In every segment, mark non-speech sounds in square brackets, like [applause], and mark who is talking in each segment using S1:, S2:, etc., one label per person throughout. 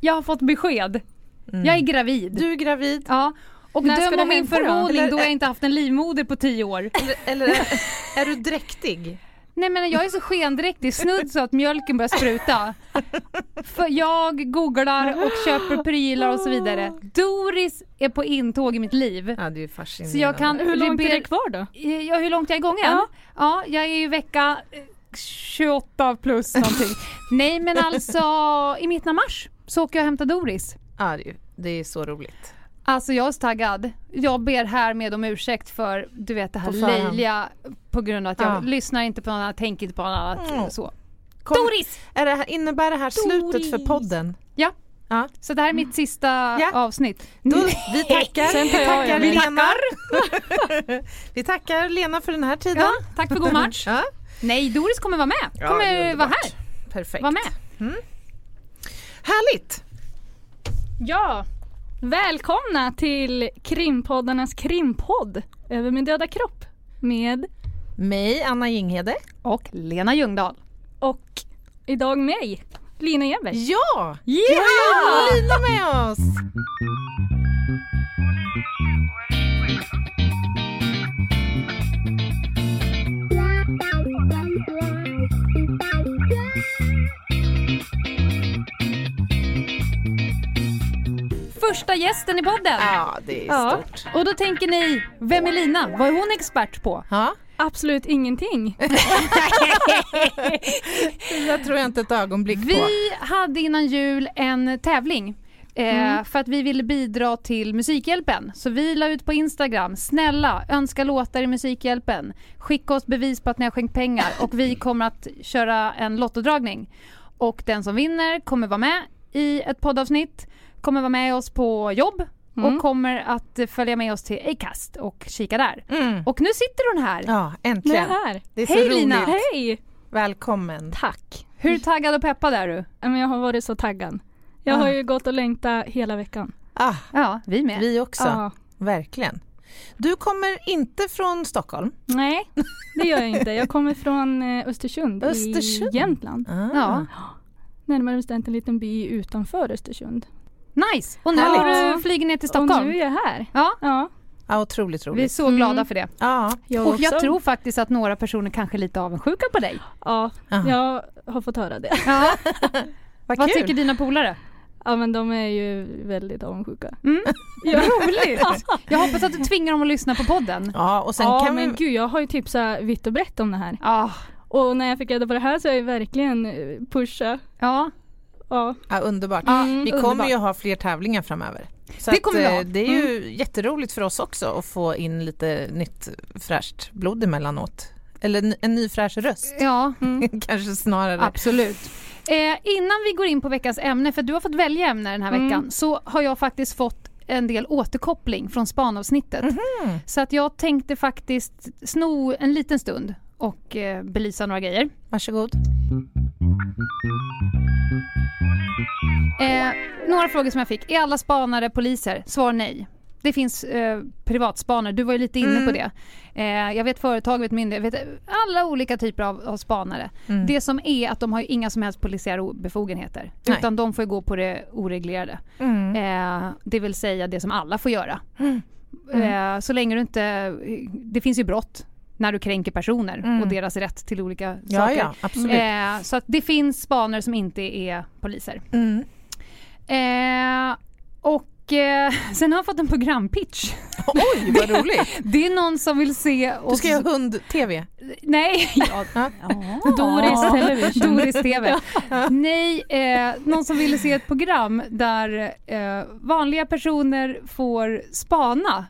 S1: jag har fått besked.
S2: Mm.
S1: Jag är gravid.
S2: Du är gravid.
S1: Ja. Och
S3: När ska
S1: döm om min
S3: då?
S1: förvåning
S2: Eller-
S1: då jag inte haft en livmoder på tio år.
S2: Eller, eller är, du dräktig?
S1: Nej men jag är så skendräktig, snudd så att mjölken börjar spruta. För jag googlar och köper prylar och så vidare. Doris är på intåg i mitt liv.
S2: Ja, det är ju fascinerande.
S1: Så jag kan...
S3: Hur långt är det kvar då?
S1: Ja, hur långt jag är gången? Ja.
S3: Ja.
S1: jag är i vecka eh, 28 plus någonting. [laughs] Nej men alltså i mitten av mars så åker jag och hämtar Doris.
S2: Ja, det är, ju- det är så roligt.
S1: Alltså jag är så taggad. Jag ber härmed om ursäkt för du vet det här löjliga på grund av att jag
S2: Ja.
S1: lyssnar inte på något annat, tänker inte på något annat.
S2: Mm.
S1: Så.
S2: Kom,
S1: Doris!
S2: Är det här, innebär det här slutet för
S1: Doris.
S2: podden?
S1: Ja.
S2: Ja.
S1: Så det här är mitt sista
S2: Ja.
S1: avsnitt.
S2: Då, vi tackar,
S3: Sen
S2: vi
S3: tar
S2: tackar. Lena. [laughs] vi tackar Lena för den här tiden.
S1: Tack för god match.
S2: Ja,
S1: Nej, Doris kommer vara med.
S2: Ja,
S1: Kommer
S2: är
S1: vara här.
S2: perfekt.
S1: Vara med.
S2: Härligt!
S3: Ja, välkomna till krimpoddarnas krimpodd Över min döda kropp med
S2: Mig, Anna Jinghede.
S1: Och Lena Ljungdahl.
S3: och idag mig, Lina Jäberg.
S2: Ja!
S1: Yeah!
S2: Ja, Lina med oss!
S1: Första gästen i podden.
S2: Ja, det är
S3: Ja.
S2: stort.
S1: Och då tänker ni, vem är Lina? Vad är hon expert på?
S2: Ja,
S3: Absolut ingenting. [laughs]
S2: det tror jag inte ett ögonblick på.
S1: Vi hade innan jul en tävling. Eh, För att vi ville bidra till Musikhjälpen. Så vi la ut på Instagram, snälla önska låtar i Musikhjälpen. Skicka oss bevis på att ni har skänkt pengar och vi kommer att köra en lottodragning. Och den som vinner kommer vara med i ett poddavsnitt, kommer vara med oss på jobb
S3: Mm.
S1: och kommer att följa med oss till Acast och kika där.
S2: Mm.
S1: Och nu sitter hon här.
S2: Ja,
S3: Nu är
S2: äntligen.
S3: jag här.
S2: Det är så
S1: Hej,
S2: roligt.
S1: Lina.
S3: Hej!
S2: Välkommen.
S3: Tack.
S1: Hur taggad och peppad är du?
S3: Men Jag har varit så taggad. Jag
S2: Ah.
S3: har ju gått och längtat hela veckan.
S2: Ah,
S1: Ja, vi med.
S2: vi också.
S3: Ja.
S2: Verkligen. Du kommer inte från Stockholm?
S3: Nej, det gör jag inte. Jag kommer [laughs] från eh, Östersund,
S2: Östersund?
S3: i Jämtland.
S2: Ah.
S1: Ja.
S3: Närmare bestämt en liten by utanför Östersund.
S1: Nice! Och nu har du flyger ner till
S3: Och
S1: Stockholm.
S3: nu är jag här.
S1: Ja,
S3: Ja,
S2: Ja, otroligt
S1: vi är
S2: roligt.
S1: så glada
S3: Mm.
S1: för det.
S2: Ja,
S3: jag
S1: Och jag
S3: också.
S1: tror faktiskt att några personer kanske är lite avundsjuka på dig.
S3: Ja,
S2: Aha.
S3: jag har fått höra det.
S1: Ja. [laughs]
S2: vad,
S1: Vad tycker dina polare?
S3: Ja men de är ju väldigt avundsjuka.
S1: Mm. [laughs]
S3: Ja.
S1: Roligt! Jag hoppas att du tvingar dem att lyssna på podden.
S2: Ja, och sen
S3: ja
S2: kan
S3: men
S2: vi...
S3: gud jag har ju typ så här vitt och brett om det här.
S1: Ja,
S3: Och när jag fick reda på det här så har jag verkligen eh, pusha.
S1: ja.
S3: Ja.
S2: Ja, underbart.
S3: Mm,
S2: vi kommer
S1: underbart.
S2: ju ha fler tävlingar framöver. Så
S1: Det
S2: att,
S1: kommer
S2: eh,
S1: ha.
S2: det är ju jätteroligt för oss också att få in lite nytt fräscht blod emellanåt. Eller en- ny fräsch röst,
S1: ja [laughs]
S2: kanske snarare.
S1: absolut. Eh, innan vi går in på veckans ämne, för du har fått välja ämne den här
S3: Mm.
S1: veckan, så har jag faktiskt fått en del återkoppling från spanavsnittet.
S2: Mhm.
S1: Så att jag tänkte faktiskt sno en liten stund och eh, belysa några grejer.
S2: Varsågod.
S1: Eh, några frågor som jag fick. Är alla spanare poliser? Svar nej. Det finns eh, privatspanare, du var ju lite inne
S2: Mm.
S1: på det. Eh, jag vet företag, vet myndigheter, jag vet alla olika typer av, av spanare.
S2: Mm.
S1: Det som är att de har inga som helst polisiära befogenheter.
S2: Nej.
S1: Utan de får gå på det oreglerade.
S2: Mm.
S1: Eh, det vill säga det som alla får göra.
S2: Mm.
S1: Eh, så länge du inte... Det finns ju brott när du kränker personer
S2: Mm.
S1: och deras rätt till olika
S2: Ja,
S1: saker.
S2: ja, absolut.
S1: Eh, så att det finns spanare som inte är poliser.
S2: Mm.
S1: Eh, och eh, [laughs] sen har jag fått en programpitch. [laughs]
S2: Oj, vad roligt. [laughs]
S1: Det är någon som vill se
S2: Du
S1: oss...
S2: ska göra hund-tv.
S1: Nej, ja.
S3: Doris Television.
S1: Doris TV. Nej, eh, någon som ville se ett program där eh, vanliga personer får spana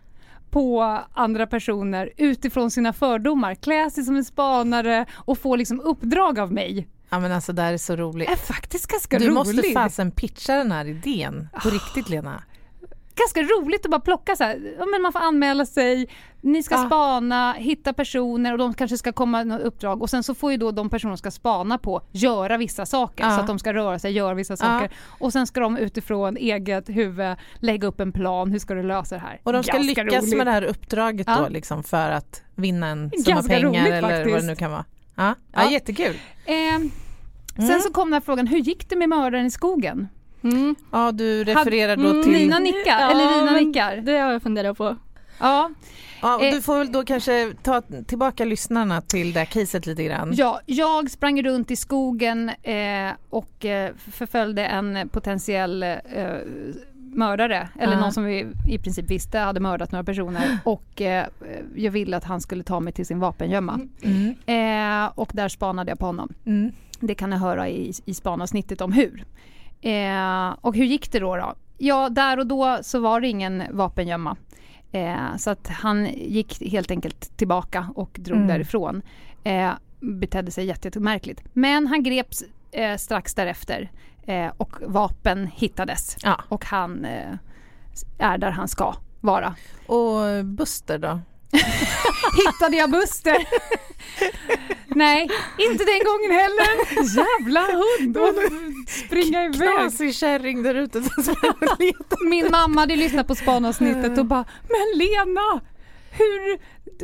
S1: på andra personer utifrån sina fördomar, klä sig som en spanare och få liksom uppdrag av mig.
S2: Ja men alltså det här är så roligt.
S1: är faktiskt ganska
S2: Du
S1: roligt.
S2: måste fasen pitcha den här idén på riktigt Lena.
S1: ganska roligt att bara plocka så här. Ja, men man får anmäla sig, ni ska
S2: Ja.
S1: spana, hitta personer och de kanske ska komma med uppdrag och sen så får ju då de personer ska spana på göra vissa saker
S2: Ja.
S1: så att de ska röra sig, göra vissa saker och sen ska de utifrån eget huvud lägga upp en plan, hur ska du lösa det här?
S2: Och de ska
S1: Ganska
S2: lyckas
S1: roligt.
S2: med det här uppdraget då liksom för att vinna en summa
S1: Ganska
S2: pengar
S1: roligt
S2: eller vad det
S1: faktiskt.
S2: nu kan vara. Ja, ja.
S1: Ja.
S2: jättekul.
S1: Eh,
S2: Mm.
S1: Sen så kom den här frågan, hur gick det med mördaren i skogen?
S3: Mm.
S2: Ja, du refererar då
S3: Mm.
S2: till...
S1: Lina nickar,
S3: Ja,
S1: eller Lina nickar.
S3: Det har jag funderat på.
S1: Ja,
S2: Ja, och
S1: Eh.
S2: du får väl då kanske ta tillbaka lyssnarna till det här caset lite grann.
S1: ja, jag sprang runt i skogen eh, och eh, förföljde en potentiell eh, mördare, eller
S2: Ja.
S1: någon som vi i princip visste hade mördat några personer [laughs] och eh, jag ville att han skulle ta mig till sin vapengömma.
S2: Mm.
S1: Eh, och där spanade jag på honom.
S2: Mm.
S1: Det kan ni höra i, i spanavsnittet om hur. Eh, och hur gick det då, då? Ja, där och då så var det ingen vapengömma. Eh, så att han gick helt enkelt tillbaka och drog
S2: Mm.
S1: därifrån. Eh, betedde sig jätte- jättemärkligt. Men han greps eh, strax därefter eh, och vapen hittades.
S2: Ja.
S1: Och han eh, är där han ska vara.
S2: Och Buster då? [laughs]
S1: Hittade jag Buster? [laughs] Nej, inte den gången heller. [laughs] Jävla hund! Och springa iväg.
S2: Knasig kärring där ute som.
S1: Min mamma hade lyssnat på spanavsnittet och bara Men Lena! Hur?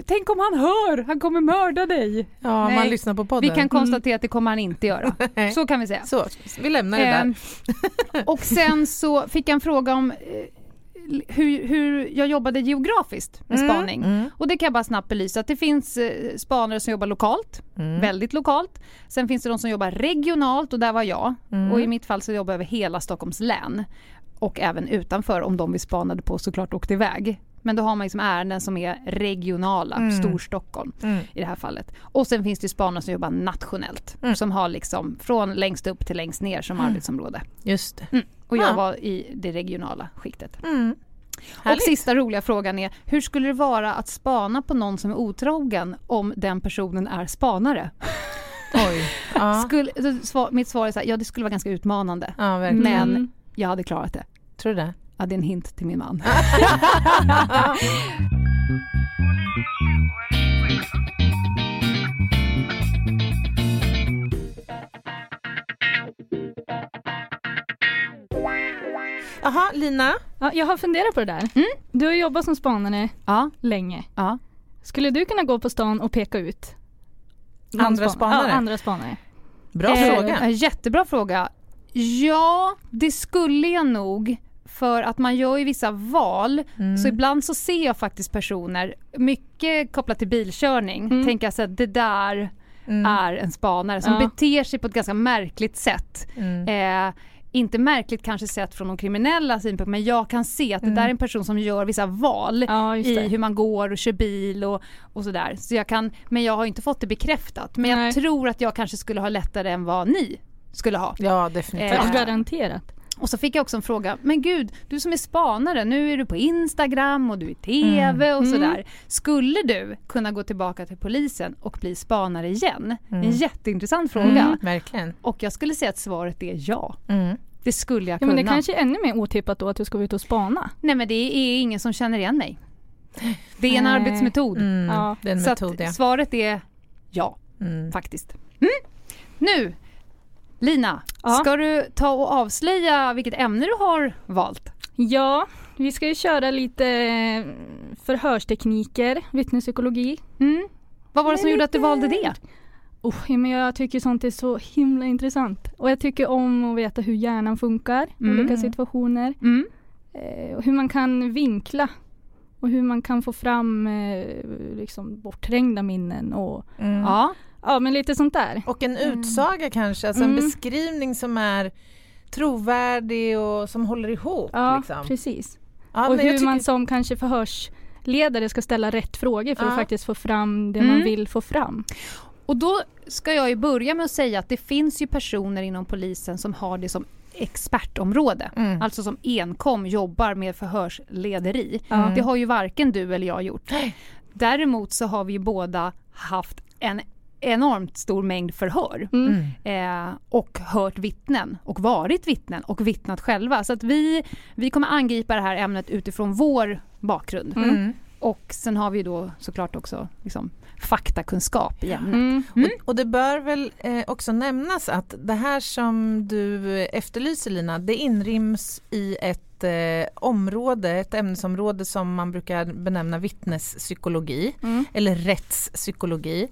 S1: Tänk om han hör? Han kommer mörda dig.
S2: Ja,
S1: Nej.
S2: man lyssnar på podden.
S1: Vi kan konstatera att det kommer han inte göra. [laughs] Så kan vi säga.
S2: Så, vi lämnar det
S1: Ehm,
S2: där. [laughs]
S1: och sen så fick jag en fråga om eh, hur, hur jag jobbade geografiskt med spaning.
S2: Mm.
S1: Och det kan jag bara snabbt belysa att det finns eh, spanare som jobbar lokalt,
S2: Mm.
S1: väldigt lokalt. Sen finns det de som jobbar regionalt och där var jag.
S2: Mm.
S1: Och i mitt fall så jobbar jag över hela Stockholms län. Och även utanför om de vi spanade på såklart åkte iväg. Men då har man liksom ärenden som är regionala,
S2: Mm.
S1: Storstockholm
S2: Mm.
S1: i det här fallet. Och sen finns det spanare som jobbar nationellt.
S2: Mm.
S1: Som har liksom från längst upp till längst ner som arbetsområde.
S2: Just det.
S1: Och jag
S2: Ja.
S1: var i det regionala skiktet.
S2: Mm.
S1: Och sista roliga frågan är, hur skulle det vara att spana på någon som är otrogen om den personen är spanare? [laughs]
S2: Oj. Ja,
S1: Skulle, så svar- mitt svar är så här, ja det skulle vara ganska utmanande.
S2: ja.
S1: Men
S3: Mm.
S1: jag hade klarat det.
S2: Tror du det?
S1: Ja, det är en hint till min man.
S2: Jaha, Lina?
S3: Ja, jag har funderat på det där.
S1: Mm.
S3: Du har jobbat som spanare
S1: Ja,
S3: länge.
S1: ja.
S3: Skulle du kunna gå på stan och peka ut
S2: Andra spanare?
S3: Ja, andra spanare.
S2: Bra
S1: Eh,
S2: fråga.
S1: eh, Jättebra fråga. Ja, det skulle jag nog. För att man gör ju vissa val.
S2: Mm.
S1: Så ibland så ser jag faktiskt personer, mycket kopplat till bilkörning,
S3: Mm.
S1: så att det där
S2: Mm.
S1: är en spanare som
S3: Ja.
S1: beter sig på ett ganska märkligt sätt.
S2: Mm.
S1: Eh, inte märkligt kanske sett från de kriminella synpunkter men jag kan se att det
S2: Mm.
S1: där är en person som gör vissa val
S3: Ja, just
S1: i hur man går och kör bil och, och sådär. Så jag kan, men jag har inte fått det bekräftat. Men
S3: Nej.
S1: jag tror att jag kanske skulle ha lättare än vad ni skulle ha.
S2: Ja, definitivt.
S1: Eh,
S3: garanterat.
S1: Och så fick jag också en fråga, men gud, du som är spanare, nu är du på Instagram och du är i TV och
S3: Mm.
S1: sådär. Skulle du kunna gå tillbaka till polisen och bli spanare igen?
S2: Mm.
S1: En jätteintressant fråga.
S2: Mm, verkligen.
S1: Och jag skulle säga att svaret är ja.
S2: Mm.
S1: Det skulle jag
S3: Ja,
S1: kunna.
S3: men det kanske är ännu mer otippat då att du ska ut och spana.
S1: Nej men det är ingen som känner igen mig. Det är en
S3: Nej.
S1: arbetsmetod.
S2: Mm.
S3: Ja.
S2: Är
S1: Så
S2: metod, ja.
S1: svaret är ja,
S2: Mm.
S1: faktiskt. Mm. Nu, Lina,
S3: Ja.
S1: ska du ta och avslöja vilket ämne du har valt?
S3: Ja, vi ska ju köra lite eh, förhörstekniker, vittnespsykologi.
S1: Mm. Vad var det som gjorde att du valde det?
S3: Oh, men jag tycker sånt är så himla intressant. Och jag tycker om att veta hur hjärnan funkar i
S1: Mm.
S3: olika situationer.
S1: Mm.
S3: Eh, och hur man kan vinkla. Och hur man kan få fram eh, liksom bortträngda minnen och
S2: Mm.
S1: Ja.
S3: Ja men lite sånt där.
S2: Och en utsaga kanske, alltså en
S3: Mm.
S2: beskrivning som är trovärdig och som håller ihop.
S3: Ja,
S2: liksom.
S3: precis.
S2: Ja,
S3: och hur
S2: tycker-
S3: man som kanske förhörsledare ska ställa rätt frågor för
S2: Ja.
S3: att faktiskt få fram det
S1: Mm.
S3: man vill få fram.
S1: Och då ska jag ju börja med att säga att det finns ju personer inom polisen som har det som expertområde.
S2: Mm.
S1: Alltså som enkom jobbar med förhörslederi.
S3: Ja.
S1: Det har ju varken du eller jag gjort. Däremot så har vi båda haft en enormt stor mängd förhör.
S3: Mm.
S2: Mm.
S1: Eh, och hört vittnen och varit vittnen och vittnat själva. Så att vi, vi kommer angripa det här ämnet utifrån vår bakgrund.
S2: Mm.
S1: Och sen har vi då såklart också liksom, faktakunskap i ämnet.
S3: Mm.
S1: Mm.
S2: Och, och det bör väl eh, också nämnas att det här som du efterlyser Lina, det inryms i ett eh, område, ett ämnesområde som man brukar benämna vittnespsykologi
S3: Mm.
S2: eller rättspsykologi.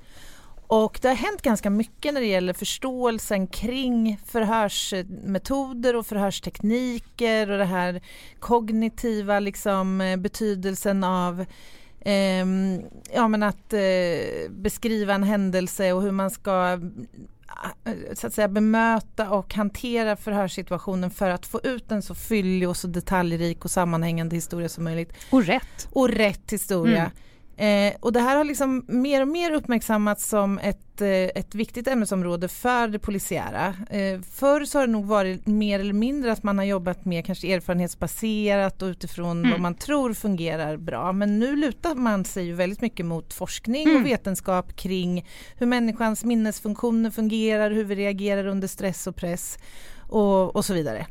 S2: Och det har hänt ganska mycket när det gäller förståelsen kring förhörsmetoder och förhörstekniker och det här kognitiva liksom, eh, betydelsen av eh, ja, men att eh, beskriva en händelse och hur man ska eh, så att säga bemöta och hantera förhörssituationen för att få ut en så fyllig och så detaljrik och sammanhängande historia som möjligt.
S1: Och rätt.
S2: Och rätt historia.
S1: Mm.
S2: Eh, och det här har liksom mer och mer uppmärksammats som ett, eh, ett viktigt ämnesområde för det polisiära. Eh, förr så har det nog varit mer eller mindre att man har jobbat mer kanske erfarenhetsbaserat och utifrån
S1: Mm.
S2: vad man tror fungerar bra. Men nu lutar man sig ju väldigt mycket mot forskning
S1: Mm.
S2: och vetenskap kring hur människans minnesfunktioner fungerar, hur vi reagerar under stress och press och, och så vidare.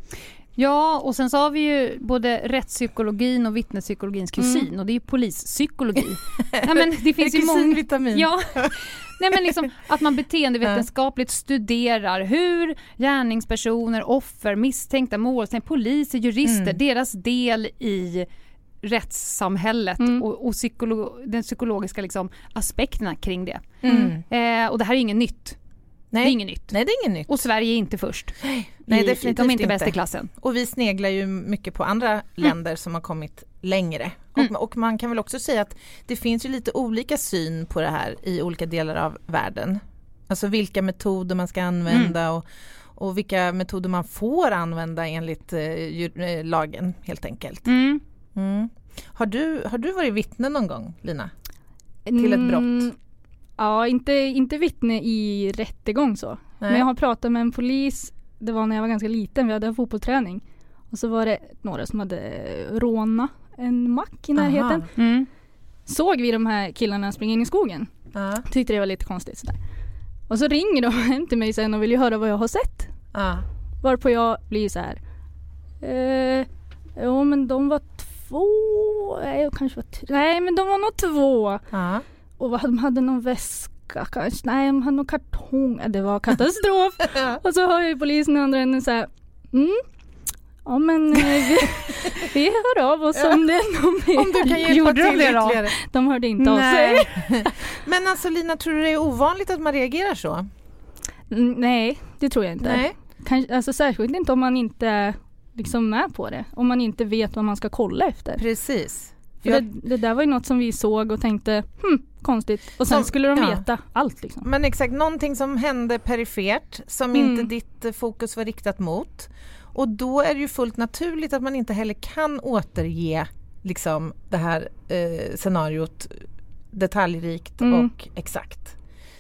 S1: Ja, och sen så har vi ju både rättspsykologin och vittnespsykologins kusin och det är ju polispsykologi. [laughs] Nej, men det finns ju många... Ja. Nej, men liksom att man beteendevetenskapligt studerar hur gärningspersoner, offer, misstänkta målsägare, poliser, jurister,
S2: Mm.
S1: deras del i rättssamhället
S3: Mm.
S1: och, och psykolo den psykologiska liksom, aspekterna kring det.
S2: Mm.
S1: Eh, och det här är inget nytt. Det är
S2: Nej.
S1: inget nytt.
S2: Nej, det är inget nytt.
S1: Och Sverige är inte först.
S2: Nej, definitivt
S1: de är inte
S2: inte.
S1: bäst i klassen.
S2: Och vi sneglar ju mycket på andra länder som har kommit längre.
S1: Mm.
S2: Och, och man kan väl också säga att det finns ju lite olika syn på det här i olika delar av världen. Alltså vilka metoder man ska använda
S1: Mm.
S2: och, och vilka metoder man får använda enligt eh, eh, lagen helt enkelt.
S1: Mm.
S2: Mm. Har, du, har du varit vittne någon gång Lina? Till ett brott?
S3: Ja, inte, inte vittne i rättegång så. Men jag har pratat med en polis, det var när jag var ganska liten, vi hade fotbollsträning. Och så var det några som hade rånat en mack i närheten.
S1: Mm.
S3: Såg vi de här killarna springa in i skogen.
S2: Ja.
S3: Tyckte det var lite konstigt sådär. Och så ringer de [laughs] hem till mig sen och vill ju höra vad jag har sett.
S2: Ja.
S3: Varpå jag blir så här. Eh, jo men de var två, nej jag kanske var tre, nej men de var nog två.
S2: Ja.
S3: Och de hade någon väska kanske, nej de hade någon kartong, det var katastrof. [laughs] och så hör ju polisen andra änden så här. Mm. Ja men eh, vi, [laughs] vi hör av oss om det är någon mer.
S2: Om du kan hjälpa
S1: Gjorde de
S2: till
S1: det då?
S2: ytterligare.
S3: De hörde inte av sig.
S2: Nej. [laughs] Men alltså Lina, tror du det är ovanligt att man reagerar så?
S3: Mm, Nej, det tror jag inte.
S2: Nej.
S3: Kanske, alltså, särskilt inte om man inte är liksom med på det. Om man inte vet vad man ska kolla efter.
S2: Precis.
S3: För
S2: Jag-
S3: det, det där var ju något som vi såg och tänkte, hm, konstigt. Och sen
S2: Som-
S3: skulle de
S2: ja.
S3: veta allt liksom.
S2: Men exakt, någonting som hände perifert som
S3: Mm.
S2: inte ditt eh, fokus var riktat mot. Och då är det ju fullt naturligt att man inte heller kan återge liksom det här eh, scenariot detaljrikt
S3: Mm.
S2: och exakt.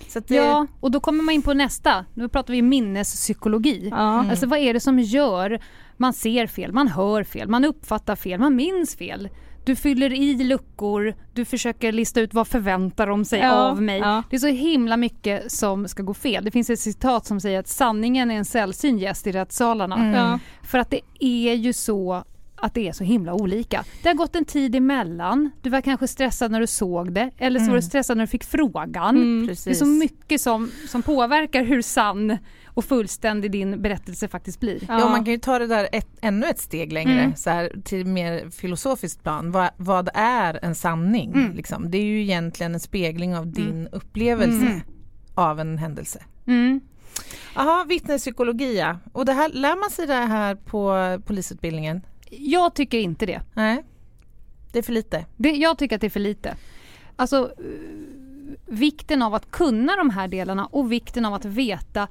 S2: Så att det,
S1: Ja, och då kommer man in på nästa. Nu pratar vi minnespsykologi.
S3: Ja.
S2: Mm.
S1: Alltså vad är det som gör man ser fel, man hör fel, man uppfattar fel, man minns fel. Du fyller i luckor, du försöker lista ut vad förväntar de sig
S3: Ja,
S1: av mig.
S3: ja.
S1: Det är så himla mycket som ska gå fel. Det finns ett citat som säger att sanningen är en sällsynt gäst i rättssalarna.
S2: Mm.
S3: Ja.
S1: För att det är ju så att det är så himla olika. Det har gått en tid emellan. Du var kanske stressad när du såg det eller så var du
S2: Mm.
S1: stressad när du fick frågan.
S3: Mm.
S1: Det är så mycket som, som påverkar hur sann och fullständig din berättelse faktiskt blir.
S2: Ja, man kan ju ta det där ett, ännu ett steg längre
S1: Mm.
S2: så här, till mer filosofiskt plan. Vad, vad är en sanning?
S1: Mm.
S2: Liksom? Det är ju egentligen en spegling av din upplevelse
S1: Mm.
S2: av en händelse.
S1: Mm.
S2: Jaha, vittnespsykologi ja. Och det här, lär man sig det här på polisutbildningen?
S1: Jag tycker inte det.
S2: Nej, det är för lite.
S1: det. Jag tycker att det är för lite. Alltså vikten av att kunna de här delarna och vikten av att veta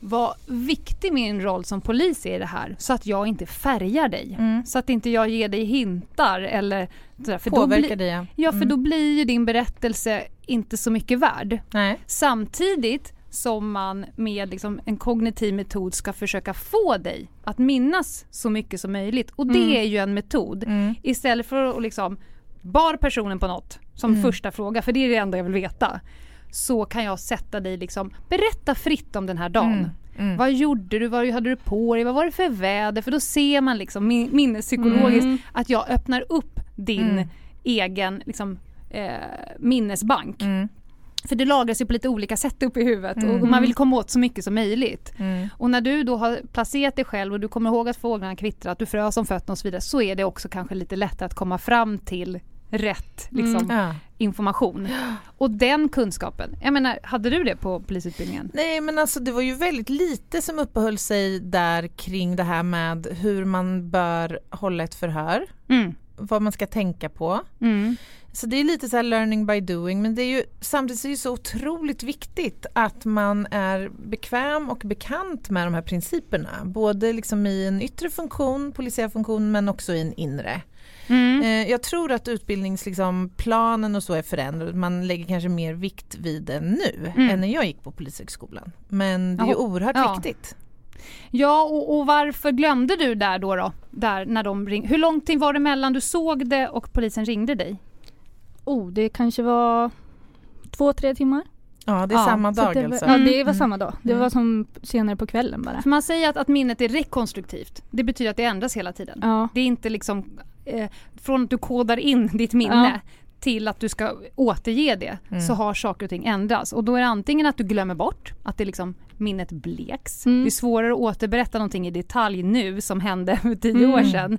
S1: vad viktig min roll som polis är i det här så att jag inte färgar dig.
S2: Mm.
S1: Så att inte jag ger dig hintar eller sådär, för då
S2: Påverkar det ja.
S1: Ja, för
S2: Mm.
S1: då blir ju din berättelse inte så mycket värd.
S2: Nej.
S1: Samtidigt som man med liksom en kognitiv metod ska försöka få dig att minnas så mycket som möjligt. Och det
S3: Mm.
S1: är ju en metod.
S2: Mm.
S1: Istället för att liksom bar personen på något som
S2: Mm.
S1: första fråga, för det är det enda jag vill veta. Så kan jag sätta dig liksom, berätta fritt om den här dagen.
S2: Mm. Mm.
S1: Vad gjorde du? Vad hade du på dig? Vad var det för väder? För då ser man liksom min- minnespsykologiskt
S3: Mm.
S1: att jag öppnar upp din
S2: Mm.
S1: egen liksom, eh, minnesbank.
S2: Mm.
S1: För det lagras ju på lite olika sätt upp i huvudet
S2: Mm.
S1: och man vill komma åt så mycket som möjligt.
S2: Mm.
S1: Och när du då har placerat dig själv och du kommer ihåg att fåglarna kvittrar, att du frös om fötterna och så vidare så är det också kanske lite lättare att komma fram till rätt liksom,
S2: Ja.
S1: information. Och den kunskapen, jag menar, hade du det på polisutbildningen?
S2: Nej men alltså det var ju väldigt lite som uppehöll sig där kring det här med hur man bör hålla ett förhör,
S1: Mm.
S2: vad man ska tänka på.
S1: Mm.
S2: Så det är lite så här learning by doing men det är ju samtidigt är det så otroligt viktigt att man är bekväm och bekant med de här principerna. Både liksom i en yttre funktion, polisiär funktion men också i en inre.
S1: Mm.
S2: Eh, jag tror att utbildningsplanen liksom, och så är förändrad. Man lägger kanske mer vikt vid den nu
S1: Mm.
S2: än när jag gick på Polishögskolan. Men det är ju oerhört
S1: Ja.
S2: viktigt.
S1: Ja, och, och varför glömde du där då? då? Där när de ring... Hur lång tid var det mellan du såg det och polisen ringde dig?
S3: Oh, det kanske var två, tre timmar.
S2: Ja, det är
S1: Ja,
S2: samma dag
S3: det var,
S2: alltså.
S3: Ja, det var
S2: Mm.
S3: samma dag. Det
S2: Mm.
S3: var som senare på kvällen bara.
S1: För man säger att, att minnet är rekonstruktivt. Det betyder att det ändras hela tiden.
S3: Ja.
S1: Det är inte liksom eh, från att du kodar in ditt minne till att du ska återge det
S2: Mm.
S1: så har saker och ting ändrats. Och då är det antingen att du glömmer bort, att det liksom minnet bleks.
S3: Mm.
S1: Det är svårare att återberätta någonting i detalj nu som hände för tio
S3: Mm.
S1: år sedan.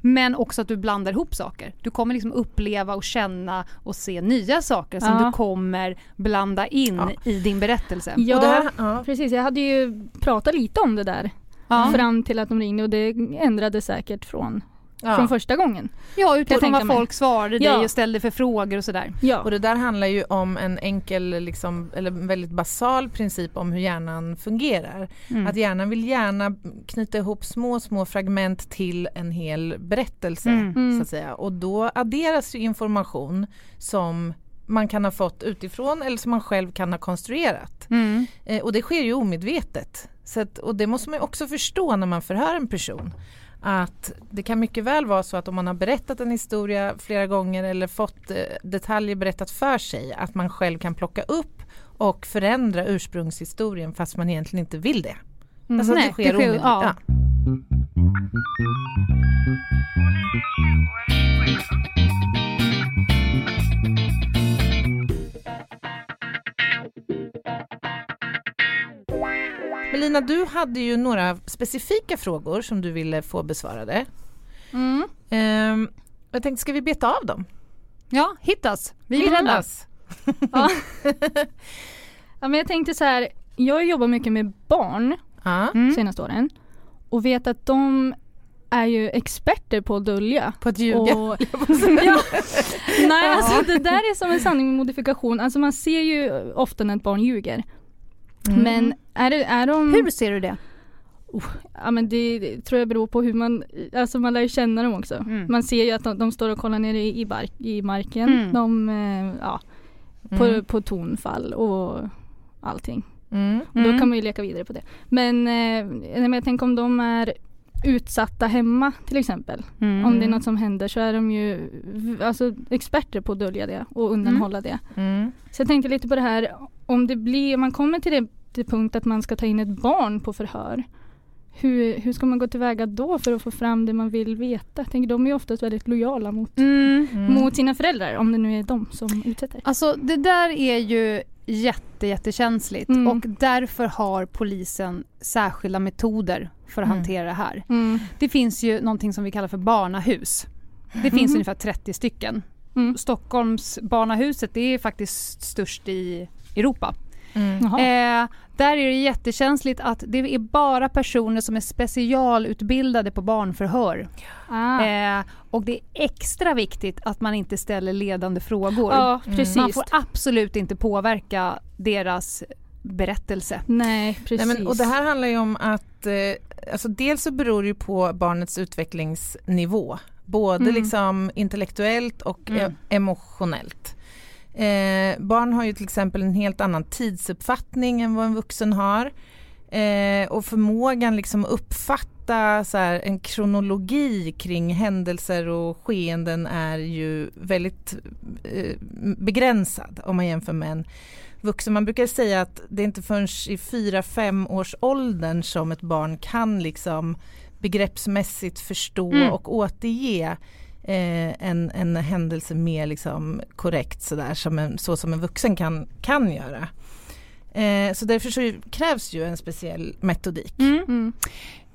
S1: Men också att du blandar ihop saker. Du kommer liksom uppleva och känna och se nya saker som
S3: Ja.
S1: du kommer blanda in
S2: Ja.
S1: i din berättelse.
S3: Ja,
S2: Och det här, ja.
S3: precis. Jag hade ju pratat lite om det där
S1: Ja,
S3: fram till att de ringde och det ändrade säkert från,
S2: Ja.
S3: från första gången.
S1: ja utifrån vad folk svarade
S3: Ja.
S1: dig och ställde för frågor och sådär.
S3: Ja.
S2: Och det där handlar ju om en enkel, liksom, eller väldigt basal princip om hur hjärnan fungerar.
S1: Mm.
S2: Att hjärnan vill gärna knyta ihop små, små fragment till en hel berättelse.
S1: Mm.
S3: Mm.
S2: Så att säga. Och då adderas ju information som man kan ha fått utifrån eller som man själv kan ha konstruerat.
S1: Mm.
S2: Eh, och det sker ju omedvetet. Så att, och det måste man ju också förstå när man förhör en person. Att det kan mycket väl vara så att om man har berättat en historia flera gånger eller fått eh, detaljer berättat för sig att man själv kan plocka upp och förändra ursprungshistorien fast man egentligen inte vill det.
S3: Mm.
S2: Alltså
S1: Nej,
S2: det sker
S1: det sker- ja.
S2: Ja. Melina, du hade ju några specifika frågor som du ville få besvarade.
S3: Mm.
S2: Ehm, jag tänkte, ska vi beta av dem?
S1: Ja, hittas. Vi är. [laughs]
S3: Ja. ja, men jag tänkte så här. Jag jobbar mycket med barn
S2: Ja.
S1: Mm.
S3: senaste åren och vet att de är ju experter på att dölja.
S2: På att ljuga.
S3: Och, [laughs] [laughs] ja. Nej, alltså det där är som en sanning med modifikation. Alltså man ser ju ofta när ett barn ljuger.
S2: Mm.
S3: Men är, det, är de...
S1: Hur ser du det?
S3: Ja men det, det tror jag beror på hur man, alltså man lär ju känna dem också.
S1: Mm.
S3: Man ser ju att de, de står och kollar ner i, i, bark, i marken.
S1: Mm.
S3: De, eh, ja, på,
S2: Mm.
S3: på tonfall och allting.
S2: Mm.
S3: Och Då kan man ju leka vidare på det. Men, eh, men jag tänker om de är utsatta hemma till exempel.
S1: Mm.
S3: Om det är något som händer så är de ju alltså, experter på att dölja det och undanhålla det.
S2: Mm.
S3: Så jag tänkte lite på det här om det blir, om man kommer till det till punkt att man ska ta in ett barn på förhör. Hur, hur ska man gå tillväga då för att få fram det man vill veta? Jag tänker de är oftast väldigt lojala mot,
S1: Mm.
S2: Mm.
S3: mot sina föräldrar om det nu är de som utsätter.
S1: Alltså det där är ju jätte, jättekänsligt
S3: Mm.
S1: och därför har polisen särskilda metoder för att
S2: Mm.
S1: hantera det här.
S3: Mm.
S1: Det finns ju någonting som vi kallar för barnahus. Det finns
S3: Mhm.
S1: ungefär 30 stycken.
S3: Mm.
S1: Stockholms barnahuset det är faktiskt störst i Europa.
S2: Mm.
S1: Eh, där är det jättekänsligt att det är bara personer som är specialutbildade på barnförhör.
S3: ah.
S1: Eh, och det är extra viktigt att man inte ställer ledande frågor.
S3: ja
S2: Mm.
S3: precis.
S1: Man får absolut inte påverka deras berättelse.
S3: Nej precis.
S2: Nej, men, och det här handlar ju om att eh, alltså dels så beror det ju på barnets utvecklingsnivå. Både
S3: Mm.
S2: liksom intellektuellt och
S1: Mm.
S2: e- emotionellt. Eh, barn har ju till exempel en helt annan tidsuppfattning än vad en vuxen har. Eh, och förmågan liksom att uppfatta så här, en kronologi kring händelser och skeenden är ju väldigt eh, begränsad om man jämför med en vuxen. Man brukar säga att det är inte förrän i 4-5 års åldern som ett barn kan liksom begreppsmässigt förstå
S1: Mm.
S2: och återge eh, en, en händelse mer liksom korrekt sådär som en, så som en vuxen kan, kan göra. Eh, så därför så krävs ju en speciell metodik.
S3: Mm.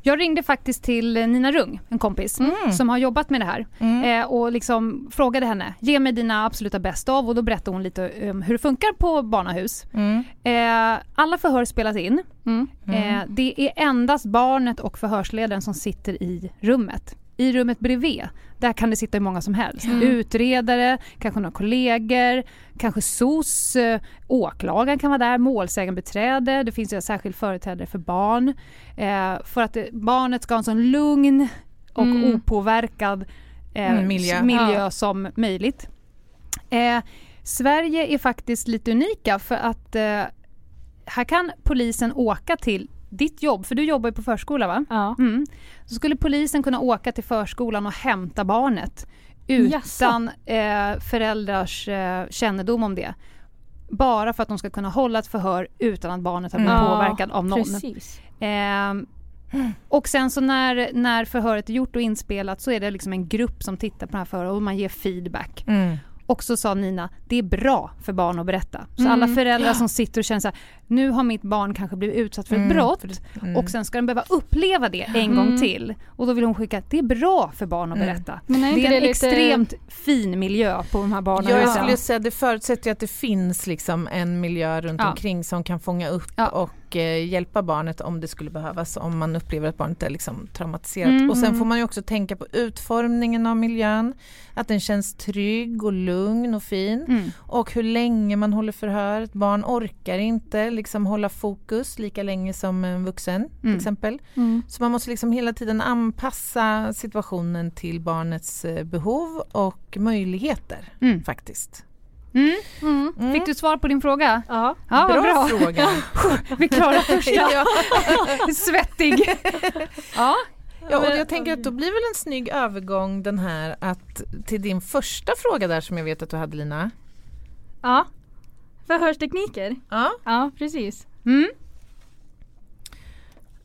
S1: Jag ringde faktiskt till Nina Rung, en kompis,
S2: Mm.
S1: som har jobbat med det här.
S2: Mm.
S1: Eh, och liksom frågade henne, ge mig dina absoluta bästa av och då berättade hon lite om hur det funkar på barnahus.
S2: Mm.
S1: Eh, alla förhör spelas in.
S3: Mm.
S2: Mm.
S1: Eh, det är endast barnet och förhörsledaren som sitter i rummet. I rummet bredvid, där kan det sitta hur många som helst.
S3: Mm.
S1: Utredare, kanske några kollegor, kanske SOS, eh, åklagaren kan vara där, målsägandebiträde, det finns ju en särskild företrädare för barn. Eh, för att eh, barnet ska ha en sån lugn och
S3: Mm.
S1: opåverkad eh,
S2: Mm, miljö.
S1: miljö
S3: Ja.
S1: som möjligt. Eh, Sverige är faktiskt lite unika för att eh, här kan polisen åka till ditt jobb, för du jobbar ju på förskola va?
S3: Ja.
S1: Mm. Så skulle polisen kunna åka till förskolan och hämta barnet utan eh, föräldrars eh, kännedom om det. Bara för att de ska kunna hålla ett förhör utan att barnet har blivit
S2: Mm.
S1: påverkad av någon.
S3: Precis.
S1: Ehm, och sen så när, när förhöret är gjort och inspelat så är det liksom en grupp som tittar på det här förhöret och man ger feedback.
S2: Mm.
S1: Och så sa Nina, det är bra för barn att berätta. Så
S3: Mm.
S1: alla föräldrar som sitter och känner så här, nu har mitt barn kanske blivit utsatt för ett
S2: Mm.
S1: brott
S2: Mm.
S1: och sen ska den behöva uppleva det en
S3: Mm.
S1: gång till. Och då vill hon skicka, det är bra för barn att
S2: Mm.
S1: berätta.
S3: Men är
S1: Det är
S3: det
S1: en
S3: lite...
S1: extremt fin miljö på de här barnen.
S2: Ja, jag
S1: Ja.
S2: skulle säga det förutsätter ju att det finns liksom en miljö runt
S1: Ja.
S2: omkring som kan fånga upp
S1: Ja.
S2: och eh, hjälpa barnet om det skulle behövas om man upplever att barnet är liksom traumatiserat.
S1: Mm.
S2: Och sen får man ju också tänka på utformningen av miljön, att den känns trygg och lugn och fin
S1: Mm.
S2: och hur länge man håller förhör. Ett barn orkar inte liksom hålla fokus lika länge som en vuxen till
S1: Mm.
S2: exempel.
S3: Mm.
S2: Så man måste liksom hela tiden anpassa situationen till barnets eh, behov och möjligheter
S1: Mm.
S2: faktiskt.
S1: Mm.
S3: Mm.
S2: Mm.
S1: Fick du svar på din fråga?
S3: Ja.
S1: Ja,
S2: bra,
S1: bra.
S2: fråga. [laughs]
S1: Vi klarar första. [laughs] [laughs] Svettig. Ja.
S2: ja, och jag tänker att då blir väl en snygg övergång den här att till din första fråga där som jag vet att du hade Lina.
S3: ja. Förhörstekniker.
S2: Ja.
S3: Ja, precis.
S1: Mm.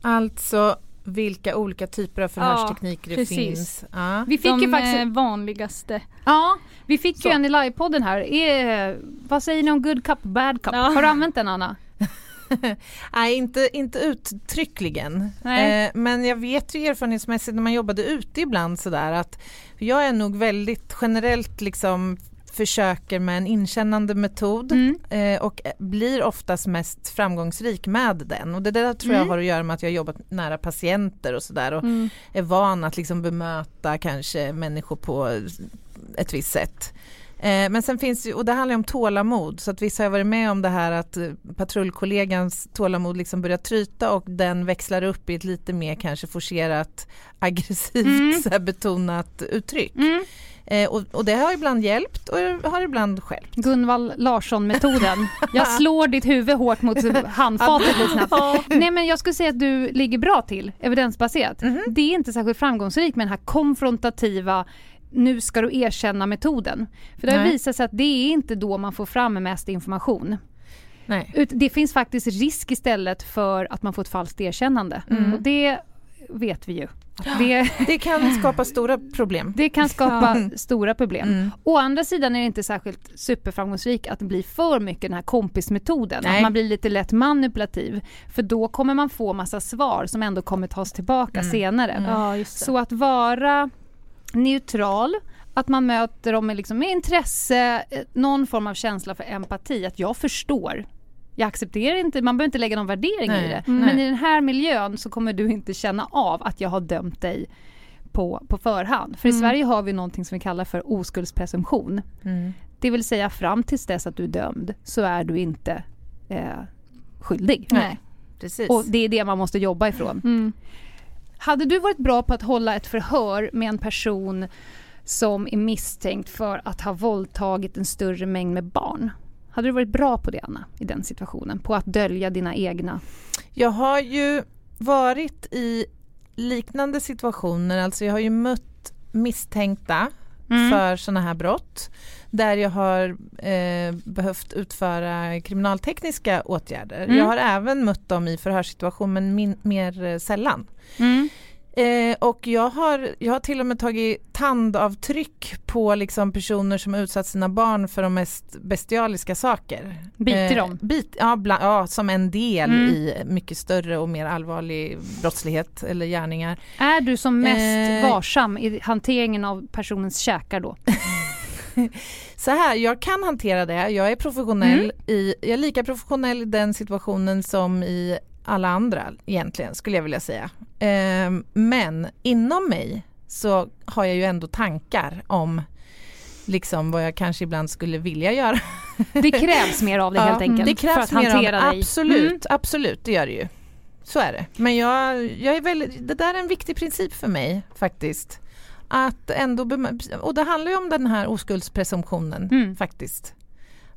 S2: Alltså vilka olika typer av förhörstekniker det
S3: precis.
S2: finns. Ja.
S1: Vi fick
S3: De
S1: ju faktiskt...
S3: eh, vanligaste.
S1: Ja, vi fick
S2: Så.
S1: ju en i livepodden här. Är, vad säger ni om good cup, bad cup?
S3: Ja.
S1: Har du använt den Anna? [laughs]
S2: Nej, inte, inte uttryckligen.
S1: Nej.
S2: Eh, men jag vet ju erfarenhetsmässigt när man jobbade ute ibland sådär att jag är nog väldigt generellt liksom försöker med en inkännande metod
S1: Mm.
S2: eh, och blir oftast mest framgångsrik med den. Och det där tror jag
S1: Mm.
S2: har att göra med att jag har jobbat nära patienter och sådär och
S3: Mm.
S2: är van att liksom bemöta kanske människor på ett visst sätt. Eh, men sen finns ju, och det handlar om tålamod, så att vissa har varit med om det här att eh, patrullkollegans tålamod liksom börjar tryta och den växlar upp i ett lite mer kanske forcerat aggressivt
S1: Mm.
S2: betonat uttryck.
S1: Mm.
S2: Eh, och, och det har ibland hjälpt och har ibland stjälpt.
S1: Gunvald Larsson-metoden. Jag [laughs] slår ditt huvud hårt mot handfatet lite snabbt. Nej men jag skulle säga att du ligger bra till, evidensbaserat.
S2: Mhm.
S1: Det är inte särskilt framgångsrikt med den här konfrontativa nu ska du erkänna metoden. För det har
S2: Nej.
S1: visat sig att det är inte då man får fram mest information.
S2: Nej.
S1: Det finns faktiskt risk istället för att man får ett falskt erkännande.
S2: Mm.
S1: Och det vet vi ju. Det,
S2: Det kan skapa stora problem.
S1: det kan skapa
S2: Ja.
S1: stora problem.
S2: Mm.
S1: Å andra sidan är det inte särskilt superframgångsrik att det blir för mycket den här kompismetoden.
S2: Nej.
S1: Att man blir lite lätt manipulativ. För då kommer man få massa svar som ändå kommer tas tillbaka
S2: Mm.
S1: senare.
S2: Mm.
S3: Ja, just det.
S1: Så att vara neutral, att man möter dem med, liksom, med intresse, eh, någon form av känsla för empati. Att jag förstår. Jag accepterar inte, man behöver inte lägga någon värdering
S2: Nej.
S1: i det.
S3: Mm.
S1: Men i den här miljön så kommer du inte känna av att jag har dömt dig på, på förhand. För i
S3: Mm.
S1: Sverige har vi någonting som vi kallar för oskuldspresumtion.
S2: Mm.
S1: Det vill säga fram tills dess att du är dömd så är du inte eh, skyldig.
S2: Nej. Precis.
S1: Och det är det man måste jobba ifrån.
S3: Mm.
S1: Hade du varit bra på att hålla ett förhör med en person som är misstänkt för att ha våldtagit en större mängd med barn? Hade du varit bra på det Anna, i den situationen? På att dölja dina egna?
S2: Jag har ju varit i liknande situationer, alltså jag har ju mött misstänkta
S1: Mm.
S2: för sådana här brott där jag har eh, behövt utföra kriminaltekniska åtgärder.
S1: Mm.
S2: Jag har även mött dem i förhörssituation men min, mer eh, sällan.
S1: Mm.
S2: Eh, och jag har, jag har till och med tagit tandavtryck på liksom personer som utsatt sina barn för de mest bestialiska saker.
S1: Biter
S2: Eh,
S1: de?
S2: Bit, ja, bla, ja, som en del
S1: Mm.
S2: i mycket större och mer allvarlig brottslighet eller gärningar.
S1: Är du som mest
S2: Eh.
S1: varsam i hanteringen av personens käkar då? [laughs]
S2: Så här, jag kan hantera det. Jag är professionell
S1: Mm.
S2: i, jag är lika professionell i den situationen som i alla andra egentligen skulle jag vilja säga. Ehm, men inom mig så har jag ju ändå tankar om liksom vad jag kanske ibland skulle vilja göra.
S1: Det krävs mer av dig [laughs]
S2: Ja,
S1: helt enkelt
S2: det krävs
S1: för att
S2: mer
S1: hantera
S2: av,
S1: dig.
S2: Absolut,
S1: Mm.
S2: absolut det gör det ju. Så är det. Men jag, jag är väldigt, det där är en viktig princip för mig faktiskt. Att ändå och det handlar ju om den här oskuldspresumtionen
S1: Mm.
S2: faktiskt.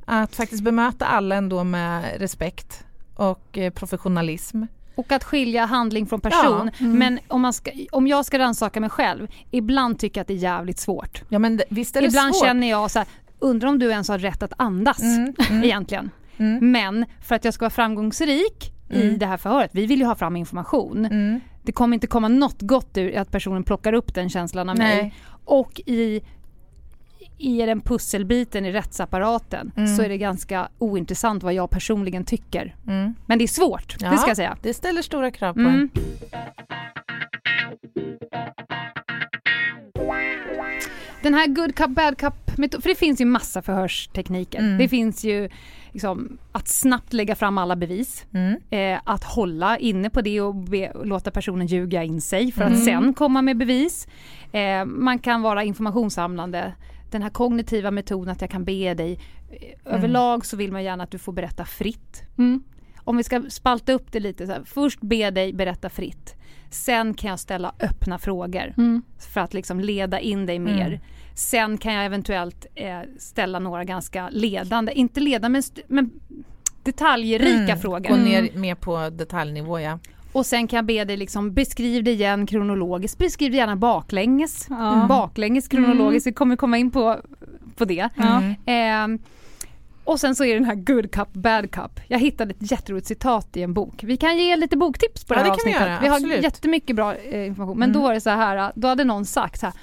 S2: Att faktiskt bemöta alla ändå med respekt och eh, professionalism.
S1: Och att skilja handling från person.
S3: Ja, mm.
S1: Men om, man ska, om jag ska rannsaka mig själv, ibland tycker jag att det är jävligt svårt.
S2: Ja men visst är det
S1: Ibland
S2: svårt.
S1: känner jag så här, undrar om du ens har rätt att andas
S2: Mm, [laughs] mm,
S1: egentligen.
S2: mm,
S1: Men för att jag ska vara framgångsrik i
S2: Mm.
S1: det här förhöret, vi vill ju ha fram information.
S2: mm.
S1: Det kommer inte komma något gott ur att personen plockar upp den känslan av mig.
S2: Nej.
S1: Och i, i den pusselbiten i rättsapparaten
S2: Mm.
S1: så är det ganska ointressant vad jag personligen tycker.
S2: Mm.
S1: Men det är svårt,
S2: Ja.
S1: det ska jag säga.
S2: Det ställer stora krav på
S1: Mm.
S2: en.
S1: Den här good cup, bad cup för det finns ju massa förhörstekniker.
S2: Mm.
S1: Det finns ju liksom, att snabbt lägga fram alla bevis,
S2: Mm.
S1: eh, att hålla inne på det och, be, och låta personen ljuga in sig för att
S2: Mm.
S1: sen komma med bevis. Eh, man kan vara informationssamlande. Den här kognitiva metoden att jag kan be dig. Eh, överlag så vill man gärna att du får berätta fritt.
S3: Mm.
S1: Om vi ska spalta upp det lite så här. Först be dig berätta fritt. Sen kan jag ställa öppna frågor
S3: Mm.
S1: för att liksom leda in dig mer.
S2: Mm.
S1: Sen kan jag eventuellt eh, ställa några ganska ledande, inte ledande men, men detaljrika
S2: Mm.
S1: frågor.
S2: Gå ner mer på detaljnivå ja.
S1: Och sen kan jag be dig liksom beskriv det igen kronologiskt. Beskriv det gärna baklänges.
S3: Ja.
S1: Baklänges kronologiskt, vi kommer komma in på, på det.
S3: Ja.
S2: Mm.
S1: Ehm, och sen så är det den här good cup, bad cup. Jag hittade ett jätteroligt citat i en bok. Vi kan ge lite boktips på
S2: Ja,
S1: det här
S2: det kan vi
S1: avsnittet.
S2: göra,
S1: vi har
S2: absolut.
S1: jättemycket bra eh, information. Men
S2: Mm.
S1: då var det så här, då hade någon sagt så här,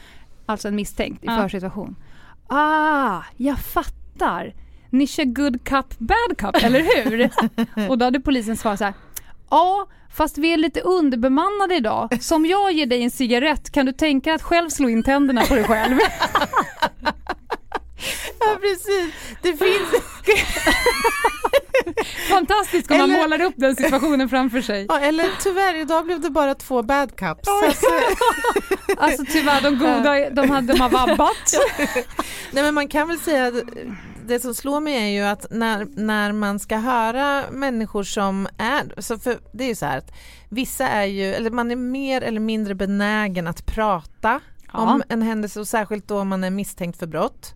S1: alltså en misstänkt i
S3: Ja.
S1: försituation. Ah, jag fattar. Ni kör good cup, bad cup, [laughs] eller hur? och då hade polisen svarat så här, ja, fast vi är lite underbemannade idag. Så om jag ger dig en cigarett kan du tänka att själv slå in tänderna på dig själv. [laughs]
S2: Ja precis, det finns
S1: Fantastiskt om man
S2: Eller-
S1: målar upp den situationen framför sig.
S2: Ja, eller tyvärr, idag blev det bara två bad cups. Så att, eh, [laughs]
S1: Alltså tyvärr, de goda, de hade de har vabbat. [laughs]
S2: nej men man kan väl säga att det som slår mig är ju att när, när man ska höra människor som är, så för det är ju så här att vissa är ju, eller man är mer eller mindre benägen att prata
S1: Ja.
S2: om en händelse och särskilt då man är misstänkt för brott.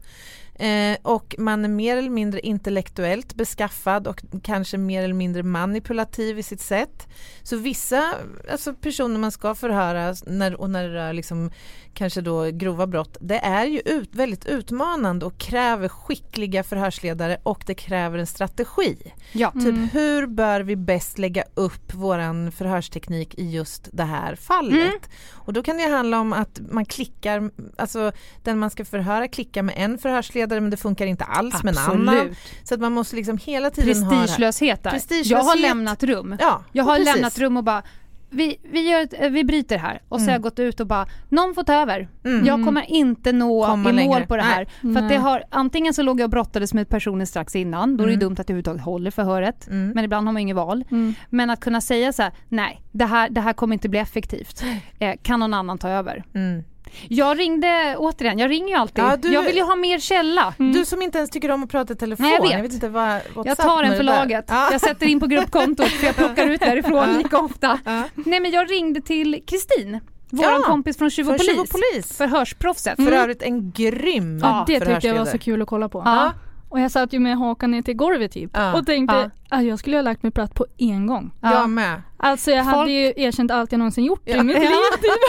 S2: Eh, och man är mer eller mindre intellektuellt beskaffad och kanske mer eller mindre manipulativ i sitt sätt. Så vissa alltså personer man ska förhöra när, och när det rör liksom, kanske då grova brott, det är ju ut, väldigt utmanande och kräver skickliga förhörsledare och det kräver en strategi.
S1: Ja.
S3: Mm.
S2: Typ hur bör vi bäst lägga upp våran förhörsteknik i just det här fallet?
S1: Mm.
S2: Och då kan det handla om att man klickar, alltså den man ska förhöra klickar med en förhörsledare men det funkar inte alls med en annan.
S1: Absolut.
S2: Så att man måste liksom hela tiden ha.
S1: Prestigelöshet där.
S2: Prestigelöshet.
S1: Jag har lämnat rum.
S2: Ja,
S1: Jag har
S2: precis.
S1: lämnat rum och bara vi, vi, gör ett, eh, vi bryter här och så
S2: Mm.
S1: har jag gått ut och bara någon får ta över.
S2: Mm.
S1: Jag kommer inte nå
S2: Komma
S1: i mål
S2: längre.
S1: på det här. För
S3: Nej.
S1: det har, antingen så låg jag och brottades med personen strax innan, då är det
S2: Mm.
S1: dumt att jag överhuvudtaget håller förhöret.
S2: Mm.
S1: Men ibland har man inget val.
S3: Mm.
S1: Men att kunna säga så här, nej det här, det här kommer inte bli effektivt. Eh, kan någon annan ta över?
S2: Mm.
S1: Jag ringde, återigen, jag ringer ju alltid.
S2: Ja, du-
S1: Jag vill ju ha mer källa.
S3: Mm.
S2: Du som inte ens tycker om att prata i telefon.
S1: Nej, jag vet.
S2: vet inte vad
S1: Jag tar en
S2: med
S1: för laget.
S2: Ja.
S1: Jag sätter in på gruppkontot för jag plockar ut därifrån
S2: Ja.
S1: lika ofta.
S2: Ja.
S1: Nej men jag ringde till Kristin, våran
S2: Ja,
S1: kompis från Tjuv och
S2: För
S1: polis.
S2: Tjuv polis.
S1: Förhörsproffset.
S2: För övrigt en grym
S3: Ja, det tyckte jag var så kul att kolla på.
S1: Ja.
S3: Och jag satt ju med hakan ner till golvet typ
S2: Ja.
S3: och tänkte
S1: Ja.
S3: att jag skulle ha lagt mig platt på en gång.
S1: Ja.
S2: Jag med.
S3: Alltså jag
S1: Folk-
S3: hade ju erkänt allt jag någonsin gjort
S2: Ja.
S3: i mitt liv.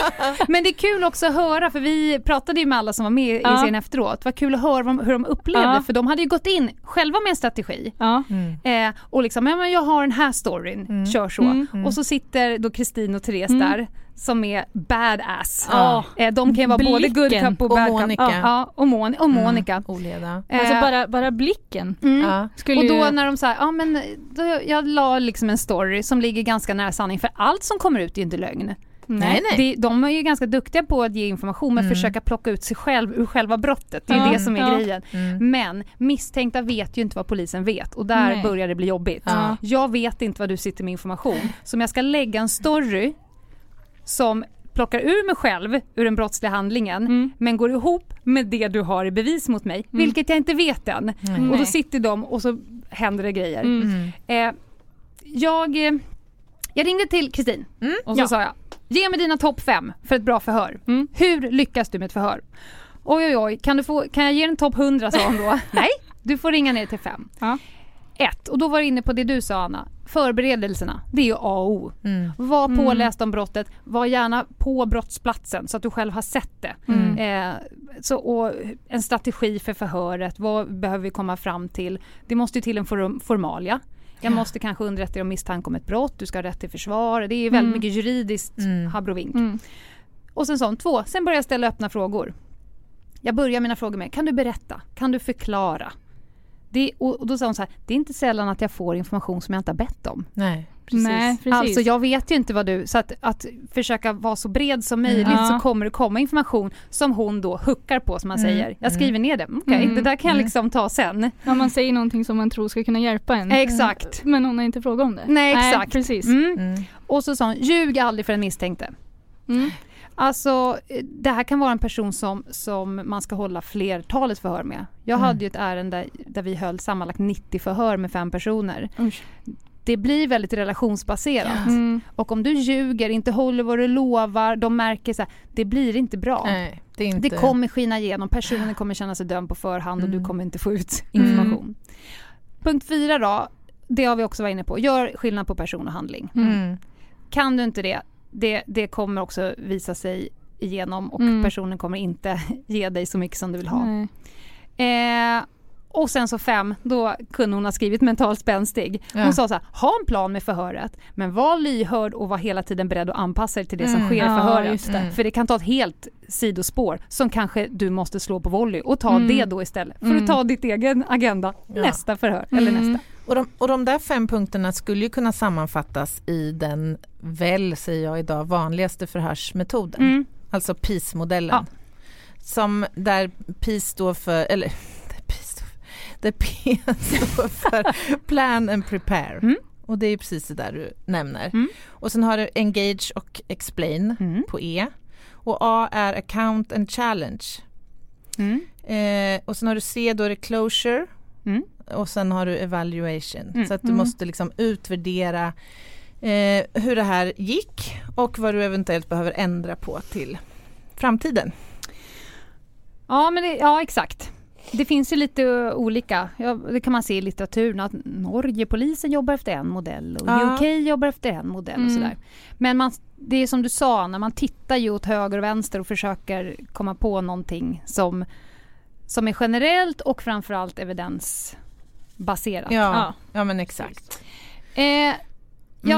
S3: [laughs]
S1: Men det är kul också att höra, för vi pratade ju med alla som var med i
S3: Ja.
S1: scenen efteråt. Vad kul att höra hur de upplevde,
S3: Ja.
S1: för de hade ju gått in själva med en strategi.
S3: Ja.
S2: Mm.
S1: Eh, och liksom, ja, men jag har den här storyn,
S2: Mm.
S1: kör så.
S3: Mm.
S2: Mm.
S1: Och så sitter då Kristin och Therese
S3: Mm.
S1: där, som är badass.
S2: Ja.
S1: Eh, De kan ju vara både good
S3: Blicken.
S1: cup och
S2: Och
S1: bad cup.
S2: Monica.
S1: Ja, och, Mon- och Monica.
S2: Mm. Oleda.
S3: Alltså
S1: Eh,
S3: bara, bara blicken
S1: mm.
S2: Ja.
S1: Och då
S3: ju...
S1: när de säger, ja men då, jag la liksom en story som ligger ganska nära sanning för allt som kommer ut är inte lögn.
S2: Nej, nej.
S1: Det, de är ju ganska duktiga på att ge information men
S2: Mm.
S1: försöka plocka ut sig själv ur själva brottet. Det är
S3: Ja,
S1: det som är
S3: ja.
S1: grejen.
S2: Mm.
S1: Men misstänkta vet ju inte vad polisen vet och där
S3: Nej.
S1: börjar det bli jobbigt.
S2: Ja.
S1: Jag vet inte vad du sitter med information. Så om jag ska lägga en story som plockar ur mig själv ur den brottsliga handlingen
S3: Mm.
S1: men går ihop med det du har i bevis mot mig, vilket jag inte vet än.
S2: Nej.
S1: Och då sitter de och så händer det grejer.
S3: Mm.
S2: Mm.
S1: Eh, jag, eh, jag ringde till Kristin
S2: Mm.
S1: och så
S3: Ja.
S1: sa jag, ge mig dina topp fem för ett bra förhör.
S3: Mm.
S1: Hur lyckas du med ett förhör? Oj oj oj, kan, du få, kan jag ge en topp 100 sa hon då. [laughs] Nej, du får ringa ner till fem.
S3: Ja.
S1: Ett, och då var du inne på det du sa Anna, förberedelserna, det är ju A och O.
S2: Mm.
S1: Var
S3: Mm.
S1: påläst om brottet, var gärna på brottsplatsen så att du själv har sett det.
S3: Mm.
S1: Eh, så, och en strategi för förhöret, vad behöver vi komma fram till? Det måste ju till en form, formalia. Jag
S2: Ja.
S1: måste kanske underrätta dig om misstanke om ett brott, du ska ha rätt till försvar. Det är väldigt
S3: Mm.
S1: mycket juridiskt
S2: Mm.
S1: habrovink.
S3: Mm.
S1: Och sen sån två, sen börjar jag ställa öppna frågor. Jag börjar mina frågor med, kan du berätta? Kan du förklara? Det, och, och då sa hon så här, det är inte sällan att jag får information som jag inte har bett om.
S2: Nej, precis.
S3: Nej, precis.
S1: Alltså jag vet ju inte vad du, så att, att försöka vara så bred som möjligt
S3: Ja.
S1: så kommer det komma information som hon då huckar på som man
S2: Mm,
S1: säger. Jag skriver ner det, okej
S3: Mm,
S1: det där kan jag
S2: mm.
S1: liksom ta sen.
S3: Ja, man säger någonting som man tror ska kunna hjälpa en.
S1: Exakt.
S3: Men hon har inte frågat om det.
S1: Nej exakt.
S3: precis.
S1: Mm.
S2: Mm.
S1: Och så sa hon, ljug aldrig för den misstänkte.
S3: Mm.
S1: Alltså eh, det här kan vara en person som, som man ska hålla flertalet förhör med. Jag
S2: Mm.
S1: hade ju ett ärende där vi höll sammanlagt 90 förhör med fem personer.
S3: Usch.
S1: Det blir väldigt relationsbaserat.
S3: Mm.
S1: Och om du ljuger, inte håller vad du lovar, de märker så här, det blir inte bra.
S2: Nej, det inte...
S1: Det kommer skina igenom, personen kommer känna sig dömd på förhand och
S2: Mm.
S1: du kommer inte få ut information. Punkt fyra då, det har vi också varit inne på, gör skillnad på person och handling.
S2: Mm.
S1: Kan du inte det, det, det kommer också visa sig igenom och
S3: Mm.
S1: personen kommer inte [laughs] ge dig så mycket som du vill ha.
S3: Nej.
S1: Eh, och sen så fem, då kunde hon ha skrivit mentalt spänstig. Hon
S2: Ja.
S1: sa så här, ha en plan med förhöret men var lyhörd och var hela tiden beredd att anpassa dig till det som
S2: Mm.
S1: sker i
S3: Ja,
S1: förhöret.
S3: just det.
S2: Mm.
S1: För det kan ta ett helt sidospår som kanske du måste slå på volley och ta
S3: Mm.
S1: det då istället. För
S3: Mm.
S1: att ta ditt egen agenda
S2: Ja.
S1: nästa förhör eller
S3: Mm.
S1: nästa.
S2: Och, de, och de där fem punkterna skulle ju kunna sammanfattas i den väl, säger jag idag, vanligaste förhörsmetoden.
S1: Mm.
S2: Alltså PIS-modellen.
S1: Ja.
S2: Som där PIS står för, eller där P [laughs] står för Plan and Prepare.
S1: Mm.
S2: Och det är precis det där du nämner.
S1: Mm.
S2: Och sen har du Engage och Explain
S1: Mm.
S2: på E. Och A är Account and Challenge.
S1: Mm.
S2: Eh, och sen har du C, då är det Closure.
S1: Mm.
S2: Och sen har du Evaluation.
S1: Mm.
S2: Så att du måste liksom utvärdera eh, hur det här gick och vad du eventuellt behöver ändra på till framtiden.
S1: Ja, men det, ja exakt. Det finns ju lite olika. Ja, det kan man se i litteraturen att Norge, polisen jobbar efter en modell och
S2: Ja.
S1: UK jobbar efter en modell och
S3: Mm.
S1: sådär. Men man, det är som du sa, när man tittar ju åt höger och vänster och försöker komma på någonting som, som är generellt och framförallt evidensbaserat.
S2: Ja,
S3: Ja.
S2: ja. men exakt.
S1: Eh, jag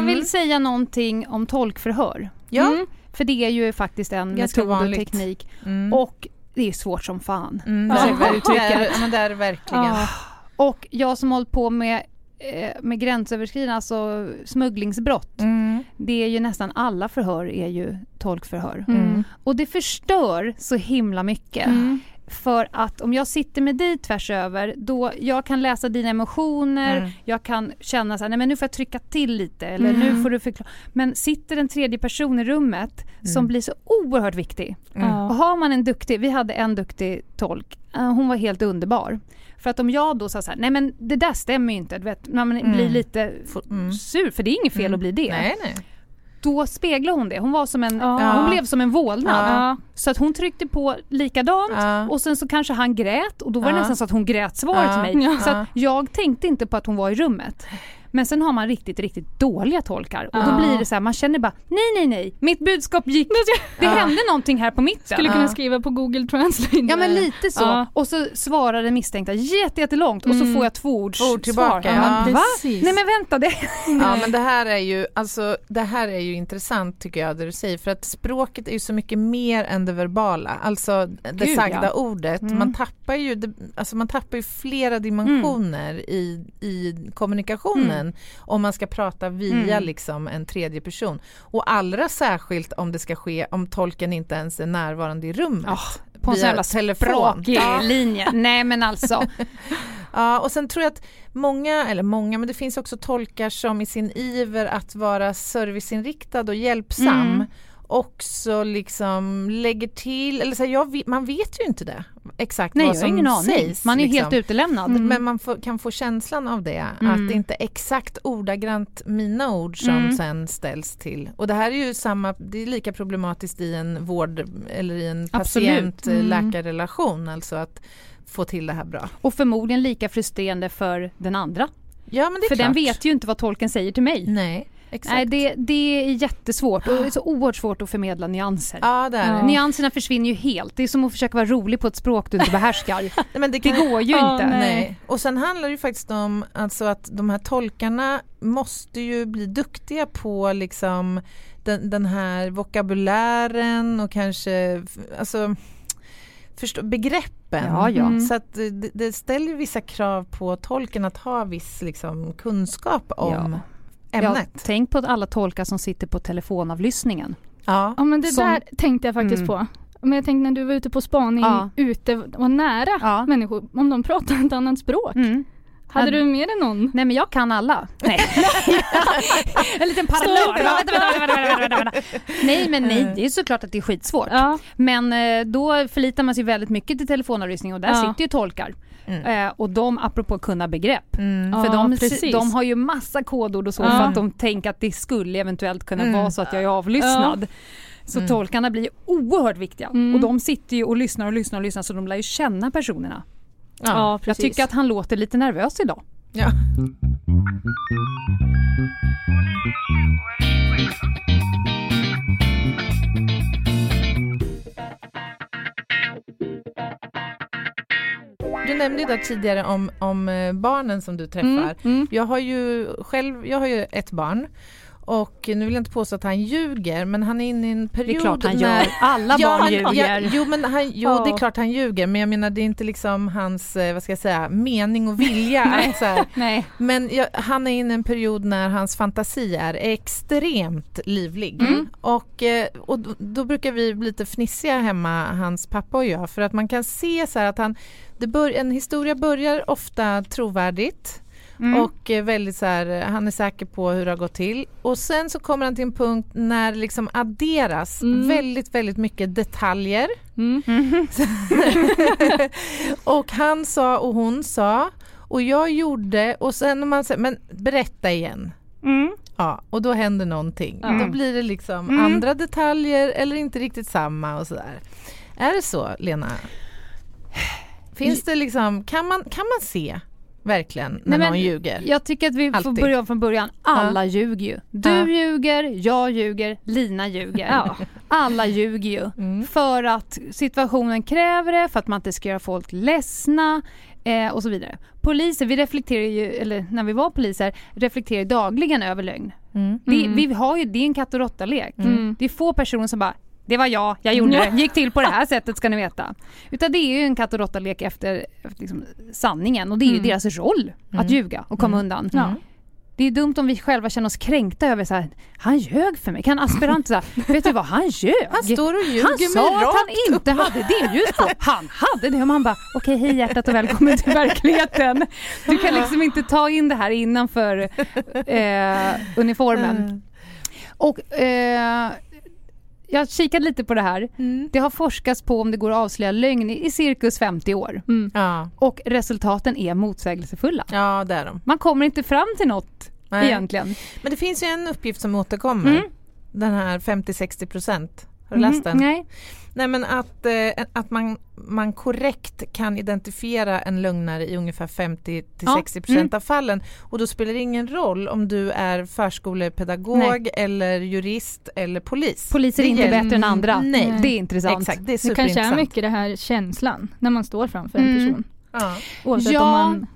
S2: Mm.
S1: vill säga någonting om tolkförhör.
S2: Ja,
S3: Mm.
S1: För det är ju faktiskt en
S2: Ganska
S1: metod och
S2: vanligt.
S1: teknik
S2: mm.
S1: och det är svårt som fan.
S2: mm,
S3: Ja.
S2: det, är, ver-
S1: Uttrycket.
S2: det, är, ja, men det är det verkligen.
S3: Ja.
S1: Och jag som hållit på med, eh, med gränsöverskridande, alltså smugglingsbrott.
S2: Mm.
S1: Det är ju nästan alla förhör är ju tolkförhör.
S3: Mm.
S1: Och det förstör så himla mycket.
S3: Mm.
S1: För att om jag sitter med dig tvärs över, då jag kan läsa dina emotioner,
S2: Mm.
S1: jag kan känna så här, nej men nu får jag trycka till lite eller
S2: Mm.
S1: nu får du förklara. Men sitter en tredje person i rummet som
S2: Mm.
S1: blir så oerhört viktig.
S2: Mm.
S1: Och har man en duktig, vi hade en duktig tolk, eh, hon var helt underbar. För att om jag då sa så här, nej men det där stämmer ju inte, du vet, man
S2: Mm.
S1: blir lite
S2: Få- mm.
S1: sur, för det är inget fel
S2: Mm.
S1: att bli det.
S2: Nej, nej.
S1: Då speglar hon det, hon var som en,
S3: Ja.
S1: hon blev som en vålnad.
S3: Ja.
S1: Så att hon tryckte på likadant
S2: Ja.
S1: och sen så kanske han grät och då var det nästan så att hon grät svaret till mig. Så att jag tänkte inte på att hon var i rummet. Men sen har man riktigt, riktigt dåliga tolkar och då blir det så här, man känner bara nej, nej, nej, mitt budskap gick, det
S2: Ja.
S1: hände någonting här på mitten.
S3: Skulle kunna
S2: Ja.
S3: skriva på Google Translate.
S1: Ja men lite så.
S3: Ja.
S1: Och så svarar den misstänkta jätte, jättelångt och så
S3: Mm.
S1: får jag två ords
S2: Två ord tillbaka, ja.
S1: Va?
S3: Precis.
S1: Nej men vänta, det...
S2: Ja men det här är ju, alltså det här är ju intressant tycker jag det du säger för att språket är ju så mycket mer än det verbala, alltså det
S1: Gud,
S2: sagda
S1: ja.
S2: ordet.
S1: Mm.
S2: Man tappar ju, alltså man tappar ju flera dimensioner i, i kommunikationen om man ska prata via
S1: Mm.
S2: liksom en tredje person. Och allra särskilt om det ska ske om tolken inte ens är närvarande i rummet.
S1: Ja, på en sån jävla
S2: telefon. Ja.
S1: linje. Nej men alltså. [laughs]
S2: Ja, och sen tror jag att många, eller många, men det finns också tolkar som i sin iver att vara serviceinriktad och hjälpsam
S1: Mm.
S2: också liksom lägger till, eller så här, jag, man vet ju inte det exakt
S1: Nej
S2: vad som
S1: ingen aning.
S2: sägs.
S1: Man är
S2: liksom.
S1: helt utelämnad.
S3: Mm.
S2: Men man får, kan få känslan av det,
S1: Mm.
S2: att det inte är exakt ordagrant mina ord som
S1: Mm.
S2: sen ställs till. Och det här är ju samma, det är lika problematiskt i en vård eller i en
S1: Absolut. Mm.
S2: patient-läkarrelation, alltså att få till det här bra.
S1: Och förmodligen lika frustrerande för den andra.
S2: Ja men det är
S1: För
S2: klart.
S1: den vet ju inte vad tolken säger till mig.
S2: Nej, exakt.
S1: Nej det, det är jättesvårt och det är så oerhört svårt att förmedla nyanser.
S2: Ja, det är det.
S1: Nyanserna försvinner ju helt. Det är som att försöka vara rolig på ett språk du inte behärskar. [laughs]
S2: Nej, men det,
S1: Det
S2: kan,
S1: går ju
S3: Ja,
S1: inte.
S3: nej.
S2: Nej. Och sen handlar det ju faktiskt om alltså att de här tolkarna måste ju bli duktiga på liksom den, den här vokabulären och kanske alltså förstå, begreppen.
S1: Ja, ja.
S3: Mm.
S2: Så att det, det ställer vissa krav på tolken att ha viss liksom, kunskap om
S1: Ja,
S2: ämnet.
S1: tänk på alla tolkar som sitter på telefonavlyssningen.
S2: Ja.
S3: Ja men det
S1: Som-
S3: där tänkte jag faktiskt
S1: Mm.
S3: på. Men jag tänkte när du var ute på spaning,
S1: Ja.
S3: ute och nära
S1: Ja.
S3: människor, om de pratar ett annat språk.
S1: Mm.
S3: Hade du med dig någon?
S1: Nej men jag kan alla. Nej. [laughs] en liten parallell. Nej men nej, det är såklart att det är skitsvårt.
S3: Ja.
S1: Men eh, då förlitar man sig väldigt mycket till telefonavlyssning och där
S3: Ja.
S1: sitter ju tolkar.
S2: Mm.
S1: Eh, och de, apropå kunna begrepp,
S2: Mm.
S3: Ja,
S1: för de,
S3: precis.
S1: de har ju massa kodord och så
S3: Ja.
S1: för att de tänker att det skulle eventuellt kunna
S2: Mm.
S1: vara så att jag är avlyssnad. Så
S2: Mm.
S1: tolkarna blir oerhört viktiga
S3: Mm.
S1: och de sitter ju och lyssnar och lyssnar och lyssnar så de lär ju känna personerna.
S3: Ja,
S1: Jag
S3: precis.
S1: tycker att han låter lite nervös idag.
S2: Ja. Du nämnde ju där tidigare om, om eh, barnen som du träffar.
S3: Mm, mm.
S2: Jag har ju själv, jag har ju ett barn och nu vill jag inte påstå att han ljuger men han är inne i en
S1: Det
S2: period
S1: är klart han
S2: när
S1: gör. Alla
S2: Ja,
S1: barn
S2: han-
S1: ljuger.
S2: Ja, jo, men han, jo
S3: Ja.
S2: det är klart han ljuger men jag menar det är inte liksom hans, eh, vad ska jag säga, mening och vilja. [laughs]
S1: Nej.
S2: att så här,
S1: Nej.
S2: men jag, han är inne i en period när hans fantasi är extremt livlig.
S1: Mm.
S2: Och, eh, och då, då brukar vi bli lite fnissiga hemma, hans pappa och jag, för att man kan se så att han, det bör, en historia börjar ofta trovärdigt
S1: Mm.
S2: och eh, väldigt så här, han är säker på hur det har gått till. Och sen så kommer han till en punkt när det liksom adderas
S3: Mm.
S2: väldigt, väldigt mycket detaljer.
S3: Mm. [laughs]
S2: och han sa och hon sa och jag gjorde och sen när man säger, men berätta igen.
S1: Mm.
S2: Ja, och då händer någonting. Då blir det liksom
S1: Mm.
S2: andra detaljer eller inte riktigt samma och sådär. Är det så, Lena? Finns det liksom, kan man, kan man se verkligen när
S1: Nej, men
S2: någon ljuger?
S1: Jag tycker att vi får
S2: Alltid.
S1: börja om från början. Alla ljuger ju. Du
S2: Ja.
S1: ljuger, jag ljuger, Lina ljuger.
S3: Ja.
S1: Alla ljuger ju.
S2: Mm.
S1: För att situationen kräver det, för att man inte ska göra folk ledsna eh, och så vidare. Poliser, vi reflekterar ju, eller när vi var poliser, reflekterar dagligen över lögn.
S2: Mm.
S1: Vi,
S3: Mm.
S1: vi har ju, det är en katt och råtta-lek.
S3: Mm.
S1: Det är få personer som bara det var jag, jag gjorde det, [laughs] gick till på det här sättet ska ni veta. Utan det är ju en katt och råtta-lek efter, efter liksom, sanningen och det är ju
S3: Mm.
S1: deras roll
S2: Mm.
S1: att ljuga och komma
S2: Mm.
S1: undan.
S3: Ja.
S1: Det är dumt om vi själva känner oss kränkta över så här, han ljög för mig. Kan aspirant säga, vet du vad, han ljög.
S2: Han står och ljuger
S1: Han sa att han inte hade dimljus på. Han hade det. Och man bara, okej hej hjärtat och välkommen till verkligheten. Du kan liksom inte ta in det här innanför eh, uniformen.
S2: Mm.
S1: Och eh, jag kikade lite på det här.
S2: Mm.
S1: Det har forskats på om det går att avslöja lögn i cirkus 50 år.
S3: Mm.
S2: Ja.
S1: Och resultaten är motsägelsefulla.
S2: ja, det är de.
S1: Man kommer inte fram till något
S2: Nej.
S1: egentligen.
S2: Men det finns ju en uppgift som återkommer.
S1: Mm.
S2: Den här 50-60 procent Har du läst den?
S1: Mhm, Nej.
S2: Nej men att, eh, att man, man korrekt kan identifiera en lögnare i ungefär 50-60%
S1: Ja, mm.
S2: av fallen. Och då spelar det ingen roll om du är förskolepedagog
S1: Nej.
S2: eller jurist eller polis.
S1: Poliser är inte
S2: gäller-
S1: bättre än andra.
S2: Nej.
S1: Det är intressant.
S2: Exakt, det är
S3: Det kanske är mycket det här känslan när man står framför en
S1: Mm.
S3: person.
S2: Ja.
S3: Oavsett
S1: Ja.
S3: om man...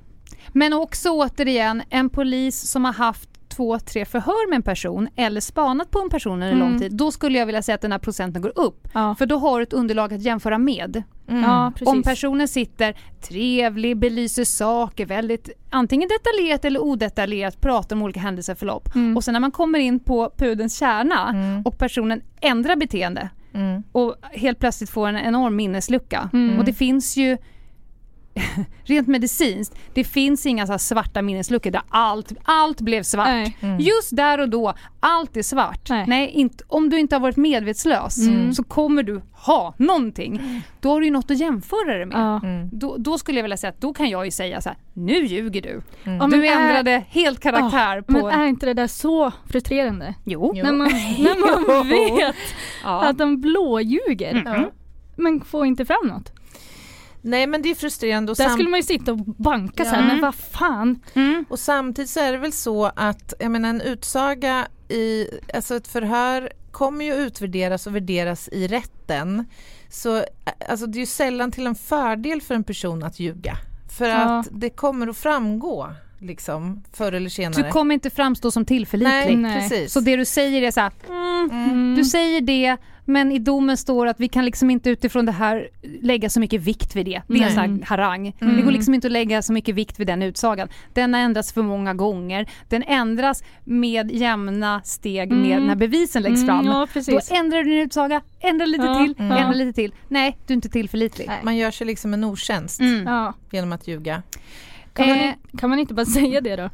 S1: Men också återigen en polis som har haft två, tre förhör med en person eller spanat på en person under
S3: Mm.
S1: lång tid. Då skulle jag vilja säga att den här procenten går upp.
S3: Ja,
S1: För då har du ett underlag att jämföra med.
S2: Mm.
S3: ja.
S1: Om personen sitter trevlig, belyser saker väldigt antingen detaljerat eller odetaljerat, pratar om olika händelseförlopp.
S3: Mm.
S1: Och sen när man kommer in på pudelns kärna
S2: Mm.
S1: och personen ändrar beteende
S2: Mm.
S1: och helt plötsligt får en enorm minneslucka.
S3: Mm.
S1: Och det finns ju [laughs] rent medicinskt, det finns inga så här svarta minnesluckor där allt, allt blev svart.
S3: Nej.
S2: Mm.
S1: Just där och då, allt är svart.
S3: Nej.
S1: inte, om du inte har varit medvetslös
S3: Mm.
S1: så kommer du ha någonting. Då har du ju något att jämföra det med.
S2: Mm.
S1: Då, då skulle jag vilja säga att då kan jag ju säga så här: nu ljuger du.
S2: Mm.
S3: Ja, men
S1: du
S3: är-
S1: ändrade helt karaktär på...
S3: Men är inte det där så frustrerande?
S1: Jo.
S2: Jo. [laughs]
S3: När man, när man vet
S1: Ja.
S3: att de blåljuger
S1: Mm.
S2: Ja.
S3: men får inte fram något.
S2: Nej men det är frustrerande och,
S3: Där skulle man ju sitta och banka
S1: Ja.
S3: men vad fan.
S1: Mm.
S2: och samtidigt så är det väl så att jag menar, en utsaga i, alltså ett förhör kommer ju utvärderas och värderas i rätten. Så alltså det är ju sällan till en fördel för en person att ljuga. För
S3: Ja.
S2: att det kommer att framgå liksom förr eller senare.
S1: Du kommer inte framstå som tillförlitlig.
S2: Nej,
S3: Nej.
S2: precis.
S1: Så det du säger är så här, mm,
S3: Mm.
S1: du säger det men i domen står att vi kan liksom inte utifrån det här lägga så mycket vikt vid det. Det är en sån harang.
S2: Mm.
S1: Det går liksom inte att lägga så mycket vikt vid den utsagan. Den har ändrats för många gånger. Den ändras med jämna steg med
S3: Mm.
S1: när bevisen läggs fram.
S3: Mm, ja,
S1: Då ändrar du din utsaga, ändrar lite
S3: Ja,
S1: till,
S2: mm.
S1: ändrar lite till. Nej, du är inte tillförlitlig.
S3: Nej.
S2: Man gör sig liksom en otjänst
S1: Mm.
S3: Ja.
S2: genom att ljuga.
S3: Kan, man,
S1: Eh,
S3: i- kan man inte bara [laughs] säga det då?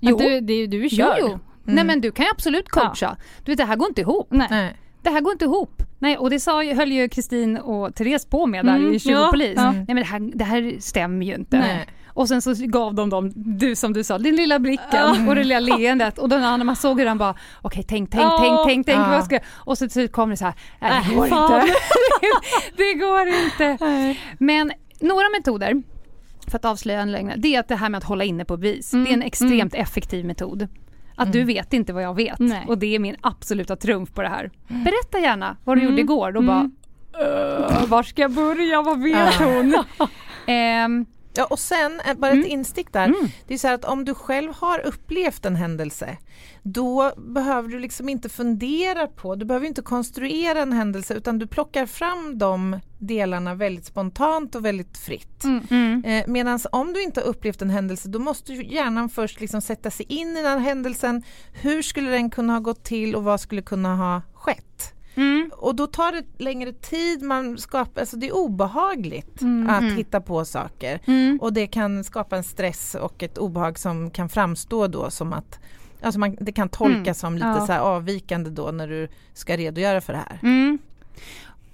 S1: Jo.
S3: Att du, det, du är
S1: Jo,
S3: körd?
S1: jo. Nej men du kan ju absolut coacha. Du vet det här går inte ihop.
S3: Nej.
S2: Nej.
S1: Det här går inte ihop. Nej, och det sa, höll ju Kristin och Therese på med där
S3: Mm,
S1: i 20
S3: ja,
S1: polis.
S3: ja.
S1: Nej men det här, det här stämmer ju inte.
S2: Nej.
S1: Och sen så gav de dem, du som du sa, din lilla blicken
S3: Ja.
S1: och det lilla leendet och då när man såg hur han bara okej tänk, tänk,
S3: Ja.
S1: tänk, tänk, tänk
S2: Ja.
S1: vad ska jag... Och så till slut kom det så här, nej det
S3: Äh,
S1: går inte. [laughs] det går inte.
S3: Nej.
S1: Men några metoder för att avslöja en lögn, det är att det här med att hålla inne på bevis.
S3: Mm,
S1: Det är en extremt effektiv metod. Att du vet inte vad jag vet
S3: Nej.
S1: och det är min absoluta trumf på det här. Berätta gärna vad du
S3: Mm.
S1: gjorde igår. Då
S3: Mm.
S1: bara, "Öh, var ska jag börja? Vad vet hon? [laughs] Ehm,
S2: Ja, och sen eh, bara ett
S1: Mm.
S2: instick där.
S1: mm.
S2: Det är så här att om du själv har upplevt en händelse då behöver du liksom inte fundera på, du behöver inte konstruera en händelse utan du plockar fram de delarna väldigt spontant och väldigt fritt.
S3: Mm.
S1: Mm.
S2: Eh, Medan om du inte har upplevt en händelse då måste hjärnan först liksom sätta sig in i den händelsen. Hur skulle den kunna ha gått till och vad skulle kunna ha skett?
S1: Mm.
S2: Och då tar det längre tid, man skapar, alltså det är obehagligt
S3: Mm.
S2: att
S1: Mm.
S2: hitta på saker.
S1: Mm.
S2: Och det kan skapa en stress och ett obehag som kan framstå då som att Alltså man, det kan tolkas
S1: Mm.
S2: som lite
S3: Ja.
S2: så avvikande då när du ska redogöra för det här.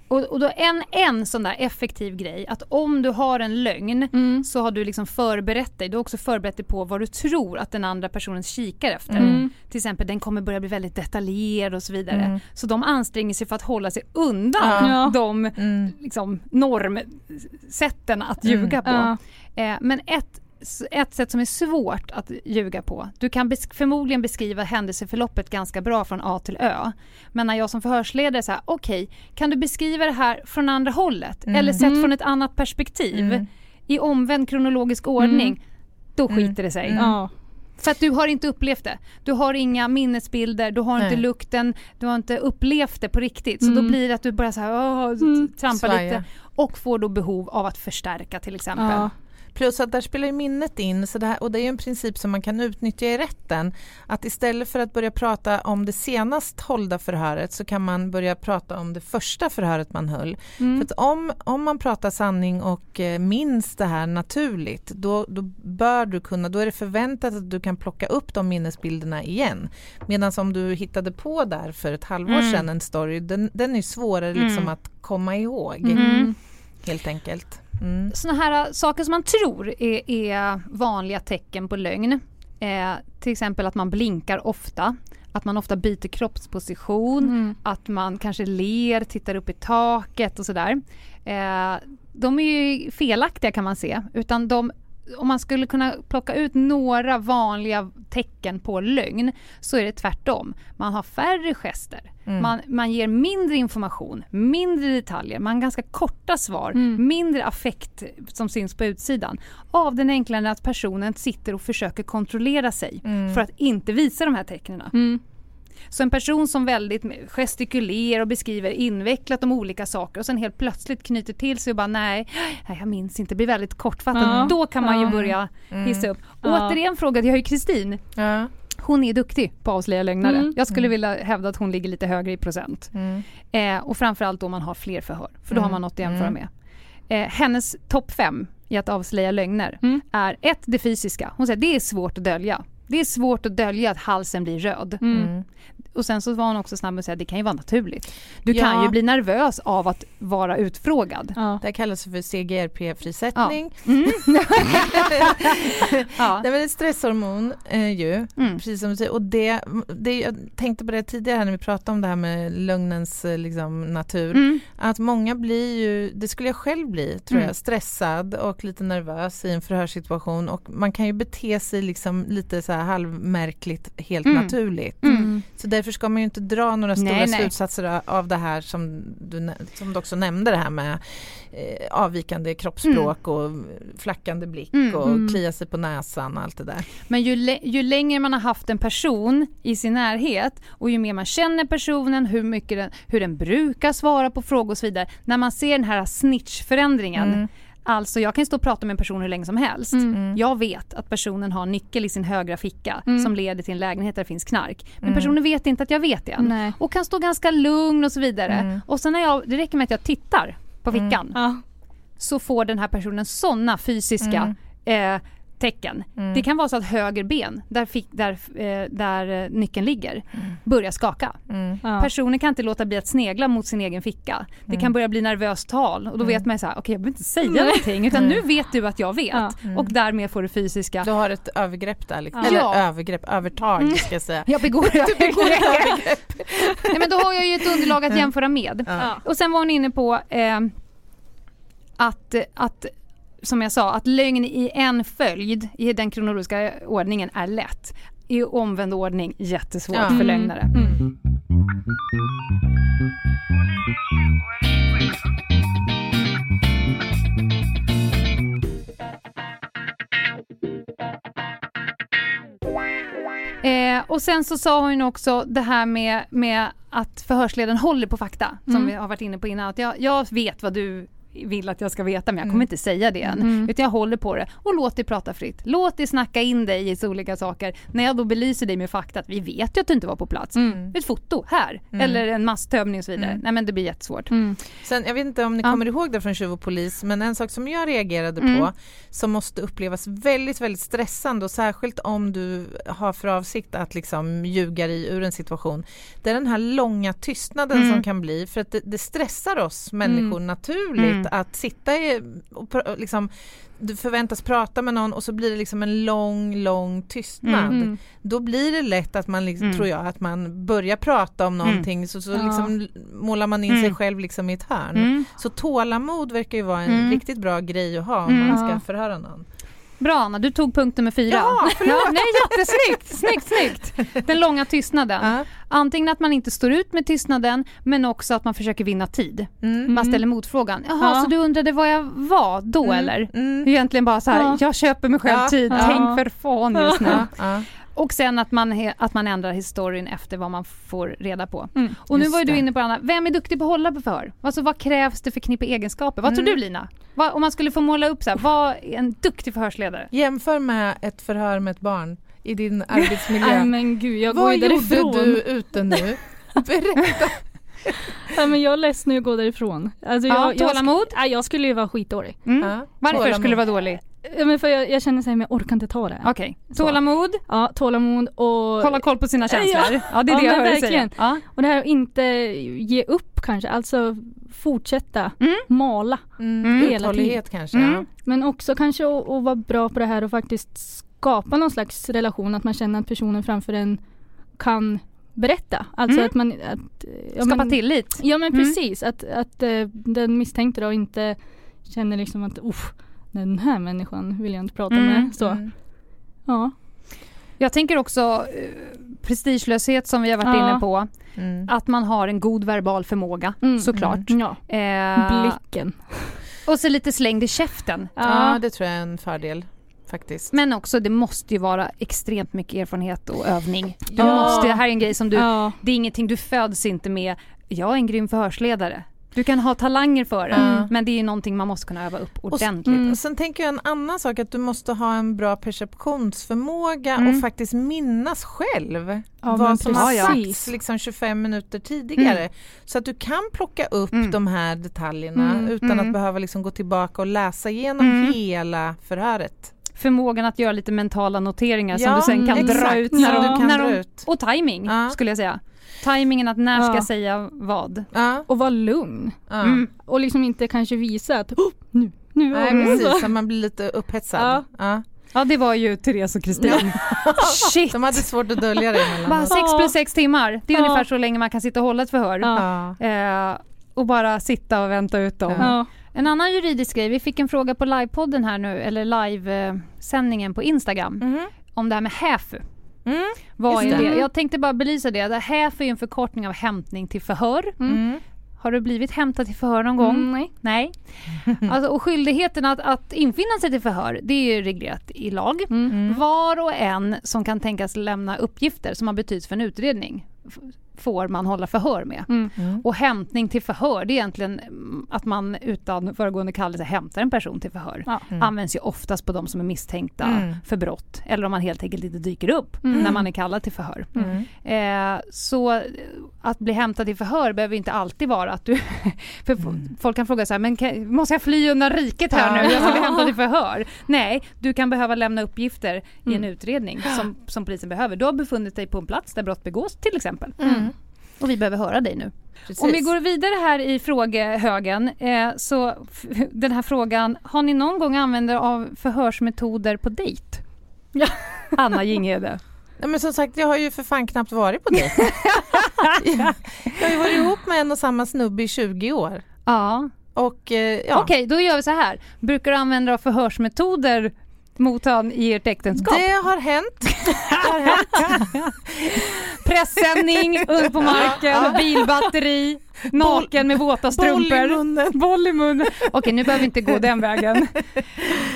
S1: Mm. Och, och då en, en sån där effektiv grej, att om du har en lögn
S3: Mm.
S1: så har du liksom förberett dig. Du har också förberett dig på vad du tror att den andra personen kikar efter.
S3: Mm.
S1: Till exempel den kommer börja bli väldigt detaljerad och så vidare.
S2: Mm.
S1: Så de anstränger sig för att hålla sig undan
S2: Ja.
S1: De
S2: Mm.
S1: liksom, normsätten att ljuga på.
S3: Ja.
S1: Eh, men ett, ett sätt som är svårt att ljuga på, du kan besk- förmodligen beskriva händelseförloppet ganska bra från A till Ö. Men när jag som förhörsledare säger okej, kan du beskriva det här från andra hållet?
S2: Mm.
S1: Eller sett
S3: Mm.
S1: från ett annat perspektiv?
S2: Mm.
S1: I omvänd kronologisk ordning?
S3: Mm.
S1: Då
S2: Mm.
S1: skiter det sig.
S2: Mm.
S3: Ja.
S1: För att du har inte upplevt det. Du har inga minnesbilder, du har inte
S2: Nej.
S1: lukten, du har inte upplevt det på riktigt. Så då
S3: Mm.
S1: blir det att du börjar så här, åh,
S3: Mm.
S1: trampa
S2: Svaja.
S1: lite och får då behov av att förstärka till exempel.
S3: Ja.
S2: Plus att där spelar ju minnet in så det här, och det är ju en princip som man kan utnyttja i rätten. Att istället för att börja prata om det senast hållda förhöret så kan man börja prata om det första förhöret man höll.
S3: Mm.
S2: För om, om man pratar sanning och eh, minns det här naturligt då, då bör du kunna, då är det förväntat att du kan plocka upp de minnesbilderna igen. Medan om du hittade på där för ett halvår
S1: Mm.
S2: sedan en story, den, den är svårare
S1: Mm.
S2: liksom att komma ihåg
S3: Mm.
S2: helt enkelt. Mm.
S1: Såna här äh, saker som man tror är, är vanliga tecken på lögn. Eh, till exempel att man blinkar ofta. Att att man ofta byter kroppsposition,
S3: Mm.
S1: att man kanske ler, tittar upp i taket och sådär. Eh, de är ju felaktiga kan man se, utan de om man skulle kunna plocka ut några vanliga tecken på lögn så är det tvärtom. Man har färre gester,
S2: Mm.
S1: man, man ger mindre information, mindre detaljer, man har ganska korta svar,
S3: Mm.
S1: mindre affekt som syns på utsidan. Av den enkla anledningen att personen sitter och försöker kontrollera sig
S2: Mm.
S1: för att inte visa de här tecknen. Så en person som väldigt gestikulerar och beskriver invecklat om olika saker och sen helt plötsligt knyter till sig och bara nej, jag minns inte, blir väldigt kortfattat.
S3: Ja.
S1: Då kan man ju
S3: Ja.
S1: börja
S2: Mm.
S1: hissa upp.
S3: Ja.
S1: Återigen frågade jag ju Kristin,
S2: Ja.
S1: hon är duktig på att avslöja lögnare.
S3: Mm.
S1: Jag skulle
S2: Mm.
S1: vilja hävda att hon ligger lite högre i procent.
S2: Mm.
S1: Eh, och framförallt då man har fler förhör, för då har
S2: Mm.
S1: man något att jämföra
S2: Mm.
S1: med. Eh, hennes topp fem i att avslöja lögner är ett, det fysiska. Hon säger det är svårt att dölja. Det är svårt att dölja att halsen blir röd.
S3: Mm.
S1: Och sen så var hon också snabb med att säga att det kan ju vara naturligt. Du
S2: Ja.
S1: kan ju bli nervös av att vara utfrågad.
S3: Ja.
S2: Det här kallas för CGRP-frisättning.
S1: Mm. [laughs] ja.
S2: Det är ett stresshormon eh, ju,
S1: Mm.
S2: precis som du säger. Och det, det, jag tänkte på det tidigare här när vi pratade om det här med lögnens eh, liksom, natur.
S1: Mm.
S2: Att många blir ju, det skulle jag själv bli tror
S1: Mm.
S2: jag, stressad och lite nervös i en förhörssituation och man kan ju bete sig liksom lite så här halvmärkligt helt
S1: Mm.
S2: naturligt.
S1: Mm.
S2: Så därför ska man ju inte dra några stora
S1: Nej, nej.
S2: slutsatser av det här som du, som du också nämnde det här med eh, avvikande kroppsspråk och flackande blick
S1: Mm.
S2: och
S3: Mm.
S2: klia sig på näsan och allt det där.
S1: Men ju, ju längre man har haft en person i sin närhet och ju mer man känner personen, hur, mycket den, hur den brukar svara på frågor och så vidare. När man ser den här snitch-förändringen,
S2: Mm.
S1: Alltså jag kan stå och prata med en person hur länge som helst.
S3: Mm.
S2: Mm.
S1: Jag vet att personen har en nyckel i sin högra ficka
S3: Mm.
S1: som leder till en lägenhet där det finns knark. Men
S2: Mm.
S1: personen vet inte att jag vet det än.
S3: Nej.
S1: Och kan stå ganska lugn och så vidare.
S2: Mm.
S1: Och sen när jag, det räcker med att jag tittar på
S2: Mm.
S1: fickan
S3: Ja.
S1: så får den här personen sådana fysiska eh, tecken.
S2: Mm.
S1: Det kan vara så att höger ben, där, fick, där, eh, där eh, nyckeln ligger, börjar skaka.
S2: Mm.
S3: Ja.
S1: Personen kan inte låta bli att snegla mot sin egen ficka. Det kan
S2: Mm.
S1: börja bli nervöst tal och då vet man så här, okej jag behöver inte säga
S3: Nej.
S1: någonting utan
S2: Nej.
S1: nu vet du att jag vet
S3: Ja.
S2: Mm.
S1: och därmed får du fysiska.
S2: Du har ett övergrepp där, liksom.
S3: Ja.
S2: eller övergrepp, övertag ska jag säga.
S1: Jag begår [laughs] [laughs] övergrepp. Nej men då har jag ju ett underlag att jämföra med.
S2: Ja.
S1: Och sen var hon inne på eh, att, att, som jag sa, att lögn i en följd i den kronologiska ordningen är lätt. I omvänd ordning jättesvårt
S2: Ja.
S1: för
S3: Mm.
S1: lögnare.
S3: Mm.
S1: Eh, och sen så sa hon också det här med, med att förhörsledaren håller på fakta, som
S3: Mm.
S1: vi har varit inne på innan. Att jag, jag vet vad du vill att jag ska veta men jag
S2: Mm.
S1: kommer inte säga det än.
S3: Mm.
S1: Utan jag håller på det. Och låt dig prata fritt. Låt dig snacka in dig i så olika saker. När jag då belyser dig med fakta att vi vet ju att du inte var på plats.
S3: Mm.
S1: Ett foto här.
S2: Mm.
S1: Eller en masstömning och så vidare.
S2: Mm.
S1: Nej men det blir jättesvårt.
S3: Mm.
S2: Sen, jag vet inte om ni
S1: Ja.
S2: kommer ihåg det från Tjuv och polis, men en sak som jag reagerade
S1: Mm.
S2: på som måste upplevas väldigt, väldigt stressande och särskilt om du har för avsikt att liksom ljuga dig ur en situation. Det är den här långa tystnaden
S1: Mm.
S2: som kan bli, för att det, det stressar oss människor naturligt
S1: Mm.
S2: att sitta i, och liksom, du förväntas prata med någon och så blir det liksom en lång, lång tystnad.
S3: Mm.
S2: Då blir det lätt att man, liksom,
S1: Mm.
S2: tror jag, att man börjar prata om någonting så, så
S3: Ja.
S2: liksom målar man in
S1: Mm.
S2: sig själv liksom i ett hörn.
S1: Mm.
S2: Så tålamod verkar ju vara en
S1: Mm.
S2: riktigt bra grej att ha om
S1: Mm.
S2: man ska förhöra någon.
S1: Bra Anna, du tog punkt nummer fyra.
S2: Ja,
S1: ja, nej jättesnyggt! Snyggt, snyggt! Den långa tystnaden.
S2: Ja.
S1: Antingen att man inte står ut med tystnaden men också att man försöker vinna tid.
S2: Mm.
S1: Man
S3: Mm.
S1: ställer motfrågan. Jaha,
S3: Ja.
S1: så du undrade var jag var då
S2: Mm.
S1: eller?
S2: Mm.
S1: Egentligen bara så här,
S3: Ja.
S1: jag köper mig själv tid, tänk för fan just nu.
S2: Ja, ja.
S1: Och sen att man, att man ändrar historien efter vad man får reda på.
S3: Mm.
S1: Och nu
S2: Just
S1: var ju du inne på Anna, vem är duktig på att hålla på förhör? Alltså vad krävs det för knippe egenskaper? Vad tror
S2: Mm.
S1: du Lina? Vad, om man skulle få måla upp så här, vad är en duktig förhörsledare?
S2: Jämför med ett förhör med ett barn i din
S3: Nej [laughs]
S2: arbetsmiljö.
S3: men gud, jag går
S2: Vad
S3: ju
S2: gjorde
S3: därifrån.
S2: du ute nu? [laughs] Berätta.
S3: Ja, men jag är ledsen att jag går därifrån. Alltså,
S1: Ja,
S3: jag, jag,
S1: tålamod.
S3: sk- ja, jag skulle ju vara skitdålig.
S1: Mm.
S2: Ja,
S1: Varför
S2: tålamod.
S1: skulle du vara dålig?
S3: Ja, men för jag, jag känner så här, men jag orkar inte ta det.
S1: Okej,
S3: Så.
S1: tålamod,
S3: Ja, tålamod och...
S1: hålla koll på sina känslor. Ja, det är
S3: Ja,
S1: det jag
S3: men
S1: hör dig säga.
S3: verkligen.
S1: Ja.
S3: Och det här att inte ge upp kanske, alltså fortsätta
S1: Mm.
S3: mala.
S2: Mm.
S3: Hela
S2: Uthållighet kanske.
S1: Mm.
S3: Men också kanske att, att vara bra på det här och faktiskt skapa någon slags relation, att man känner att personen framför en kan berätta. Alltså
S1: Mm.
S3: att man... Att, ja,
S1: Skapa
S3: men,
S1: tillit.
S3: Ja men
S1: Mm.
S3: precis, att, att eh, den misstänkte då inte känner liksom att uff, den här människan vill jag inte prata
S1: Mm.
S3: med. Så,
S2: Mm.
S3: ja.
S1: Jag tänker också eh, prestigelöshet som vi har varit
S3: Ja.
S1: inne på.
S2: Mm.
S1: Att man har en god verbal förmåga,
S3: Mm.
S1: såklart.
S3: Ja.
S1: Eh,
S3: Blicken.
S1: och så lite slängd i käften.
S2: Ja, det tror jag är en fördel faktiskt.
S1: Men också, det måste ju vara extremt mycket erfarenhet och övning. Du
S3: Ja.
S1: måste, det här är en grej som du,
S3: ja.
S1: det är ingenting du föds inte med. Jag är en grym förhörsledare. Du kan ha talanger för det,
S2: Mm.
S1: men det är ju någonting man måste kunna öva upp
S2: Och
S1: ordentligt.
S3: mm.
S2: Och sen tänker jag en annan sak att du måste ha en bra perceptionsförmåga
S1: Mm.
S2: och faktiskt minnas själv
S3: Ja,
S2: vad som har sagts liksom 25 minuter tidigare. Så att du kan plocka upp
S1: Mm.
S2: de här detaljerna
S3: Mm.
S2: utan
S1: Mm.
S2: att behöva liksom gå tillbaka och läsa igenom
S1: Mm.
S2: hela förhöret.
S1: Förmågan att göra lite mentala noteringar som
S2: Ja,
S1: du sen kan
S2: exakt.
S1: dra ut.
S2: Som
S1: När
S3: Ja.
S2: du
S1: när de,
S2: ut.
S1: och timing
S2: Ja.
S1: skulle jag säga. Timingen att när ska
S3: Ja.
S1: jag säga vad.
S3: Och vara lugn.
S1: Mm.
S3: Och liksom inte kanske visa att oh, nu, nu
S2: Nej,
S3: är det
S2: precis,
S3: så.
S2: man blir lite upphetsad.
S3: Ja.
S1: Det var ju Therese och Kristin. [laughs] Shit!
S2: De hade svårt att dölja det
S1: sex
S3: Ja.
S1: plus sex timmar. Det är
S3: Ja.
S1: ungefär så länge man kan sitta och hålla ett förhör.
S3: Ja.
S1: Eh, och bara sitta och vänta ut dem. En annan juridisk grej, vi fick en fråga på livepodden här nu, eller livesändningen på Instagram,
S2: Mhm.
S1: om det här med HÄFU.
S2: Mm.
S1: Vad är
S2: det.
S1: det? Jag tänkte bara belysa det. HÄFU är en förkortning av hämtning till förhör.
S3: Mm.
S2: Mm.
S1: Har du blivit hämtad till förhör någon gång?
S3: Mm, nej.
S1: Nej. [laughs] Alltså, och skyldigheten att, att infinna sig till förhör, det är reglerat i lag.
S3: Mm.
S2: Mm.
S1: Var och en som kan tänkas lämna uppgifter som har betydelse för en utredning får man hålla förhör med.
S3: Mm.
S2: Mm.
S1: Och hämtning till förhör, det är egentligen mm, att man utan föregående kallelse hämtar en person till förhör.
S3: Ja.
S2: Mm.
S1: Används ju oftast på de som är misstänkta
S2: Mm.
S1: för brott eller om man helt enkelt inte dyker upp
S3: Mm.
S1: när man är kallad till förhör.
S2: Mm.
S1: Eh, så eh, att bli hämtad till förhör behöver inte alltid vara att du... [laughs] för Folk kan fråga så här, men kan, måste jag fly undan riket här
S2: Ja.
S1: nu? Jag ska bli hämtad till [laughs] förhör. Nej, du kan behöva lämna uppgifter i en utredning som, som polisen behöver. Du har befunnit dig på en plats där brott begås till exempel.
S2: Mm.
S1: Och vi behöver höra dig nu.
S2: Precis.
S1: Om vi går vidare här i frågehögen eh, så den här frågan, har ni någon gång använt er av förhörsmetoder på dejt?
S3: Ja. [laughs]
S1: Anna Jinghede.
S2: Nej, men som sagt, jag har ju för fan knappt varit på dejt. jag, [laughs] jag har ju varit ihop med en och samma snubbe i 20 år.
S1: Ja,
S2: Och eh, ja,
S1: okej då gör vi så här. Brukar du använda förhörsmetoder mot han i ert äktenskap?
S2: det har hänt. Det har hänt. [laughs]
S1: Pressändning, ull på marken, bilbatteri, naken med våta
S2: Boll i
S1: strumpor.
S2: munnen.
S1: Boll i munnen. Okej, nu behöver vi inte gå den vägen. [laughs]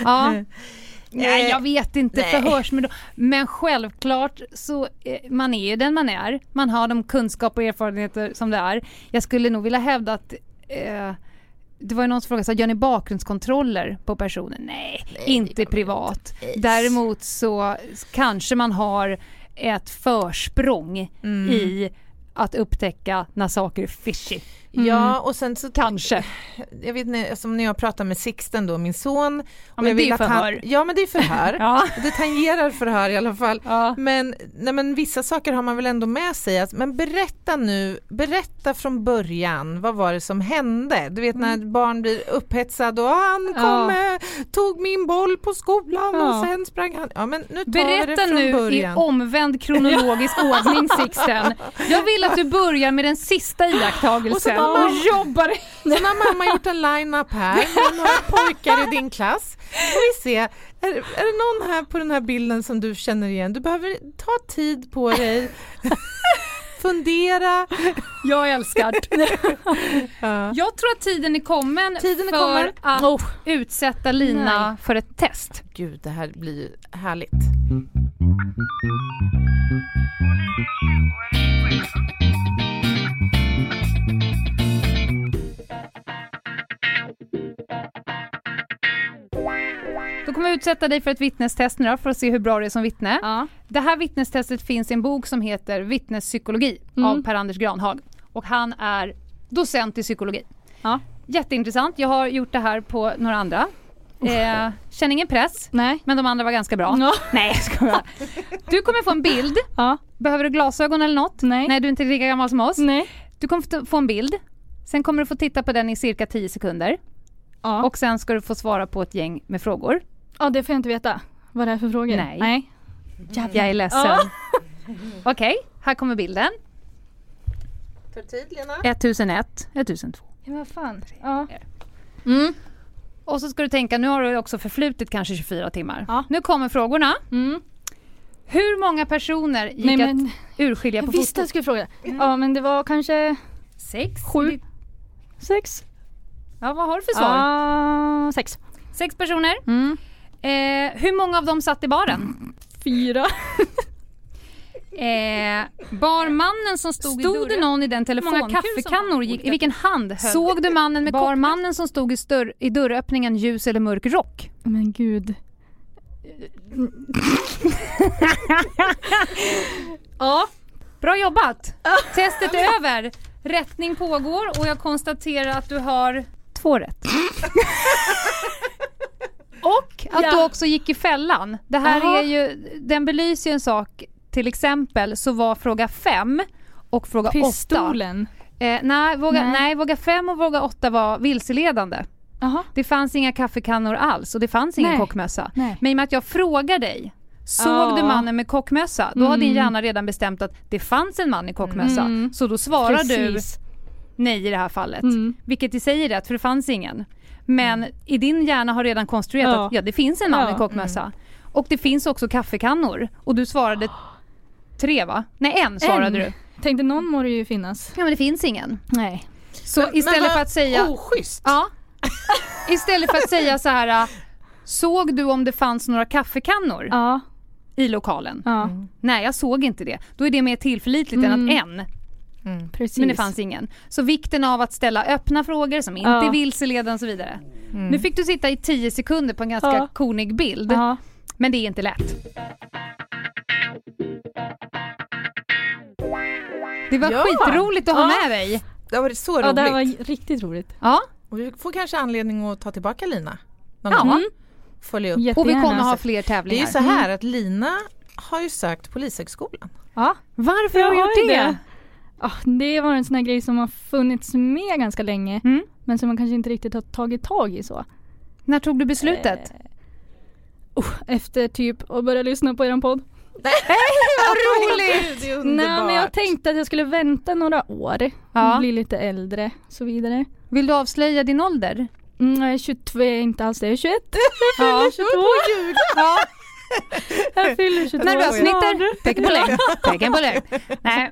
S1: Ja. Nej, jag vet inte
S2: Nej.
S1: Men självklart så eh, man är ju den man är. Man har de kunskap och erfarenheter som det är. Jag skulle nog vilja hävda att eh, det var ju någon som frågade, så gör ni bakgrundskontroller på personen? Nej, inte privat. Däremot så kanske man har ett försprång
S2: Mm.
S1: i att upptäcka när saker är fishy.
S2: Ja, och sen så
S1: Kanske.
S2: jag vet inte, som när jag pratar med Sixten då, min son. och
S1: men
S2: jag
S1: det är
S2: att han-
S1: förhör.
S2: Ja, men det är förhör. [laughs]
S1: Ja.
S2: Det tangerar förhör i alla fall.
S1: ja.
S2: Men, nej, men vissa saker har man väl ändå med sig. Att, men berätta nu, berätta från början, vad var det som hände? Du vet när barn blir upphetsade och han kom,
S3: Ja.
S2: eh, tog min boll på skolan
S3: Ja.
S2: och sen sprang han. Ja men nu tar vi det
S1: Berätta
S2: från
S1: nu
S2: början.
S1: i omvänd kronologisk [laughs] ordning Sixten. Jag vill att du bbörjar med den sista iakttagelsen
S2: var man-
S1: och jobbar
S2: Sen har mamma gjort en line-up här med några pojkar i din klass. Får vi se, är, är det någon här på den här bilden som du känner igen? Du behöver ta tid på dig. [laughs] Fundera.
S1: Jag älskar. [laughs]
S2: Ja.
S1: Jag tror att tiden är kommen
S2: Tiden är
S1: för
S2: kommen.
S1: att
S3: Oh.
S1: utsätta Lina
S3: Nej.
S1: för ett test.
S2: Gud, det här blir härligt.
S1: Då kommer jag utsätta dig för ett vittnestest nu då, för att se hur bra du är som vittne.
S3: Ja.
S1: Det här vittnestestet finns i en bok som heter Vittnespsykologi
S3: Mm.
S1: av Per-Anders Granhag. Och han är docent i psykologi.
S3: Ja.
S1: Jätteintressant. Jag har gjort det här på några andra. Eh, [laughs] känner ingen press,
S3: Nej.
S1: men de andra var ganska bra.
S3: Ja. [laughs]
S1: Nej, jag. Du kommer få en bild.
S3: Ja.
S1: Behöver du glasögon eller något?
S3: Nej.
S1: Nej, du är inte lika gammal som oss.
S3: Nej.
S1: Du kommer få- få en bild. Sen kommer du få titta på den i cirka 10 sekunder.
S3: Ja.
S1: Och sen ska du få svara på ett gäng med frågor.
S3: Ja, det får jag inte veta. Vad det är för frågor.
S1: Nej.
S3: Nej.
S1: Jag är ledsen.
S3: Ja. [laughs]
S1: Okej, här kommer bilden.
S2: Tar tid Lena?
S1: 1001, 1002.
S3: Ja, vad fan. Ja.
S1: Mm. Och så ska du tänka, nu har det också förflutit kanske 24 timmar.
S3: Ja.
S1: Nu kommer frågorna.
S3: Mm.
S1: Hur många personer gick
S3: Nej, men,
S1: att urskilja på
S3: jag visste
S1: fotot?
S3: jag skulle fråga. Ja, men det var kanske
S1: Sex?
S3: Sju. sex.
S1: Ja, vad har du för svar?
S3: Ah, sex.
S1: Sex personer.
S3: Mm.
S1: Eh, hur många av dem satt i baren?
S3: Fyra.
S1: Eh, barmannen som stod,
S3: Stod
S1: i dörren.
S3: det
S1: någon i den telefonkön?
S3: många
S1: kaffekannor gick, i vilken hand höll Såg du mannen med barmannen som stod i, stör, i dörröppningen ljus eller mörk rock?
S3: Men gud. [laughs] ja.
S1: Bra jobbat! Testet är över. Rättning pågår och jag konstaterar att du har två rätt. [laughs] och att
S3: Ja.
S1: du också gick i fällan. Det här är ju, den belyser ju en sak. Till exempel så var fråga fem och fråga åtta
S3: Pistolen.
S1: Eh, nej, våga, nej.
S3: Nej.
S1: våga fem och våga åtta var vilseledande.
S3: Jaha.
S1: Det fanns inga kaffekannor alls och det fanns ingen
S3: Nej.
S1: kockmössa.
S3: Nej.
S1: Men i och med att jag frågar dig, såg
S3: Ja.
S1: du mannen med kockmössa? Då har din
S3: Mm.
S1: hjärna redan bestämt att det fanns en man i kockmössa.
S3: Mm.
S1: Så då svarar
S3: Precis.
S1: du nej i det här fallet.
S3: Mm.
S1: Vilket i sig är rätt för det fanns ingen. Men i din hjärna har redan konstruerat
S3: Ja.
S1: att ja, det finns en man
S3: Ja.
S1: i kockmössa. Och det finns också kaffekannor. Och du svarade tre va? Nej en svarade
S3: En.
S1: du.
S3: Tänkte någon må det ju finnas.
S1: Ja men det finns ingen.
S3: Nej.
S1: Så
S2: Men-
S1: istället
S2: men vad
S1: för att säga
S2: Oschysst!
S1: Ja. [laughs] Istället för att säga så här. Såg du om det fanns några kaffekannor
S3: Ja.
S1: i lokalen?
S3: Ja.
S1: Nej, jag såg inte det. Då är det mer tillförlitligt än
S3: Mm.
S1: att en,
S2: Mm.
S3: Precis.
S1: men det fanns ingen. Så vikten av att ställa öppna frågor som inte
S3: Ja.
S1: är vilseledande och så vidare.
S2: Mm.
S1: Nu fick du sitta i 10 sekunder på en ganska
S3: Ja.
S1: konig bild,
S3: Ja.
S1: men det är inte lätt. Det var
S2: Ja.
S1: skitroligt att ha
S3: Ja.
S1: med dig.
S2: Det varit så
S3: ja,
S2: roligt.
S3: det här var riktigt roligt.
S1: Ja,
S2: Och vi får kanske anledning att ta tillbaka Lina. Någon
S1: Ja.
S2: gång.
S1: Mm.
S2: Följa upp.
S1: och vi
S3: Jättegärna.
S1: kommer ha
S2: alltså.
S1: fler
S2: Det är
S1: tävlingar.
S2: ju så här att Lina har ju sökt Polishögskolan.
S3: Ja.
S1: Varför
S3: Jag
S1: har du gjort det?
S3: det. Ah, det var en sån här grej som har funnits med ganska länge
S1: Mm.
S3: men som man kanske inte riktigt har tagit tag i så.
S1: När tog du beslutet?
S3: Eh, oh, efter typ att börja lyssna på eran podd. [laughs]
S2: Vad roligt! [laughs]
S3: Nej men jag tänkte att jag skulle vänta några år,
S1: Ja.
S3: bli lite äldre och så vidare.
S1: Vill du avslöja din ålder?
S3: Mm, jag är 22, jag är inte alls det, jag är 21. [laughs]
S1: Ja.
S3: 22. Ja. Jag fyller 22
S1: När du har
S3: snart.
S1: snitter, tecken på längd. Tecken på. Nej,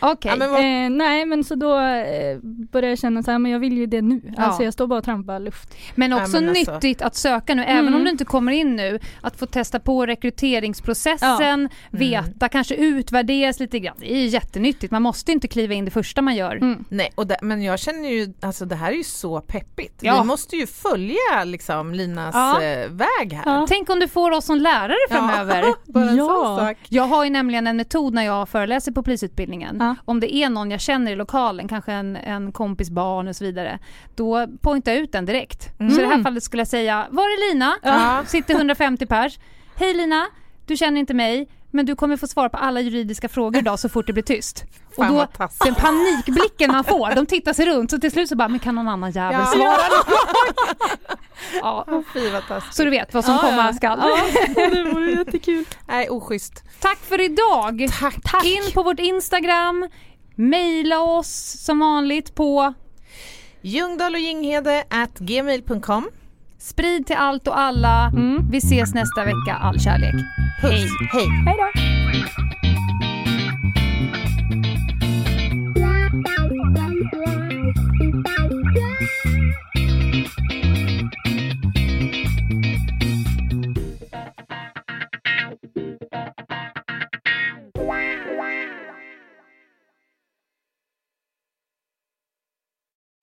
S1: okej.
S2: Ja, men vad,
S3: Eh, nej men så då eh, började jag känna så här, men jag vill ju det nu.
S1: Ja.
S3: Alltså jag står bara och trampar luft.
S1: Men också
S2: Ja, men alltså-
S1: nyttigt att söka nu, även
S3: Mm.
S1: om du inte kommer in nu, att få testa på rekryteringsprocessen, veta, kanske utvärderas lite grann. Det är jättenyttigt, man måste inte kliva in det första man gör.
S3: Mm.
S2: nej, och det, men jag känner ju, alltså det här är ju så peppigt.
S1: Ja.
S2: Vi måste ju följa liksom Linas
S1: Ja.
S2: eh, väg här.
S3: Ja.
S1: Tänk om du får oss som lärare framöver. [laughs]
S2: Bara en
S3: Ja.
S2: sån sak.
S1: Jag har ju nämligen en metod när jag föreläser på polisutbildningen.
S3: Ja.
S1: Om det är någon jag känner i lokalen, kanske en, en kompis barn och så vidare, då poängtar jag ut den direkt. Så i det här fallet skulle jag säga, var är Lina?
S2: Ja.
S1: Sitter 150 pers. Hej Lina, du känner inte mig, men du kommer få svara på alla juridiska frågor idag så fort det blir tyst. Och då, den panikblicken man får, de tittar sig runt så till slut så bara, men kan någon annan jävel
S2: Ja.
S1: svara ja. [laughs]
S2: Taskigt.
S1: Så du vet vad som
S3: Ja,
S1: komma
S3: ja.
S1: skall.
S3: Ja, det vore jättekul.
S2: Nej, oschysst.
S1: Tack för idag!
S2: Tack.
S1: In på vårt Instagram, mejla oss som vanligt på
S2: Ljungdahl och Ginghede at gmail.com.
S1: sprid till allt och alla.
S3: Mm.
S1: Vi ses nästa vecka, all kärlek. Hej!
S2: Hej.
S3: Hej då.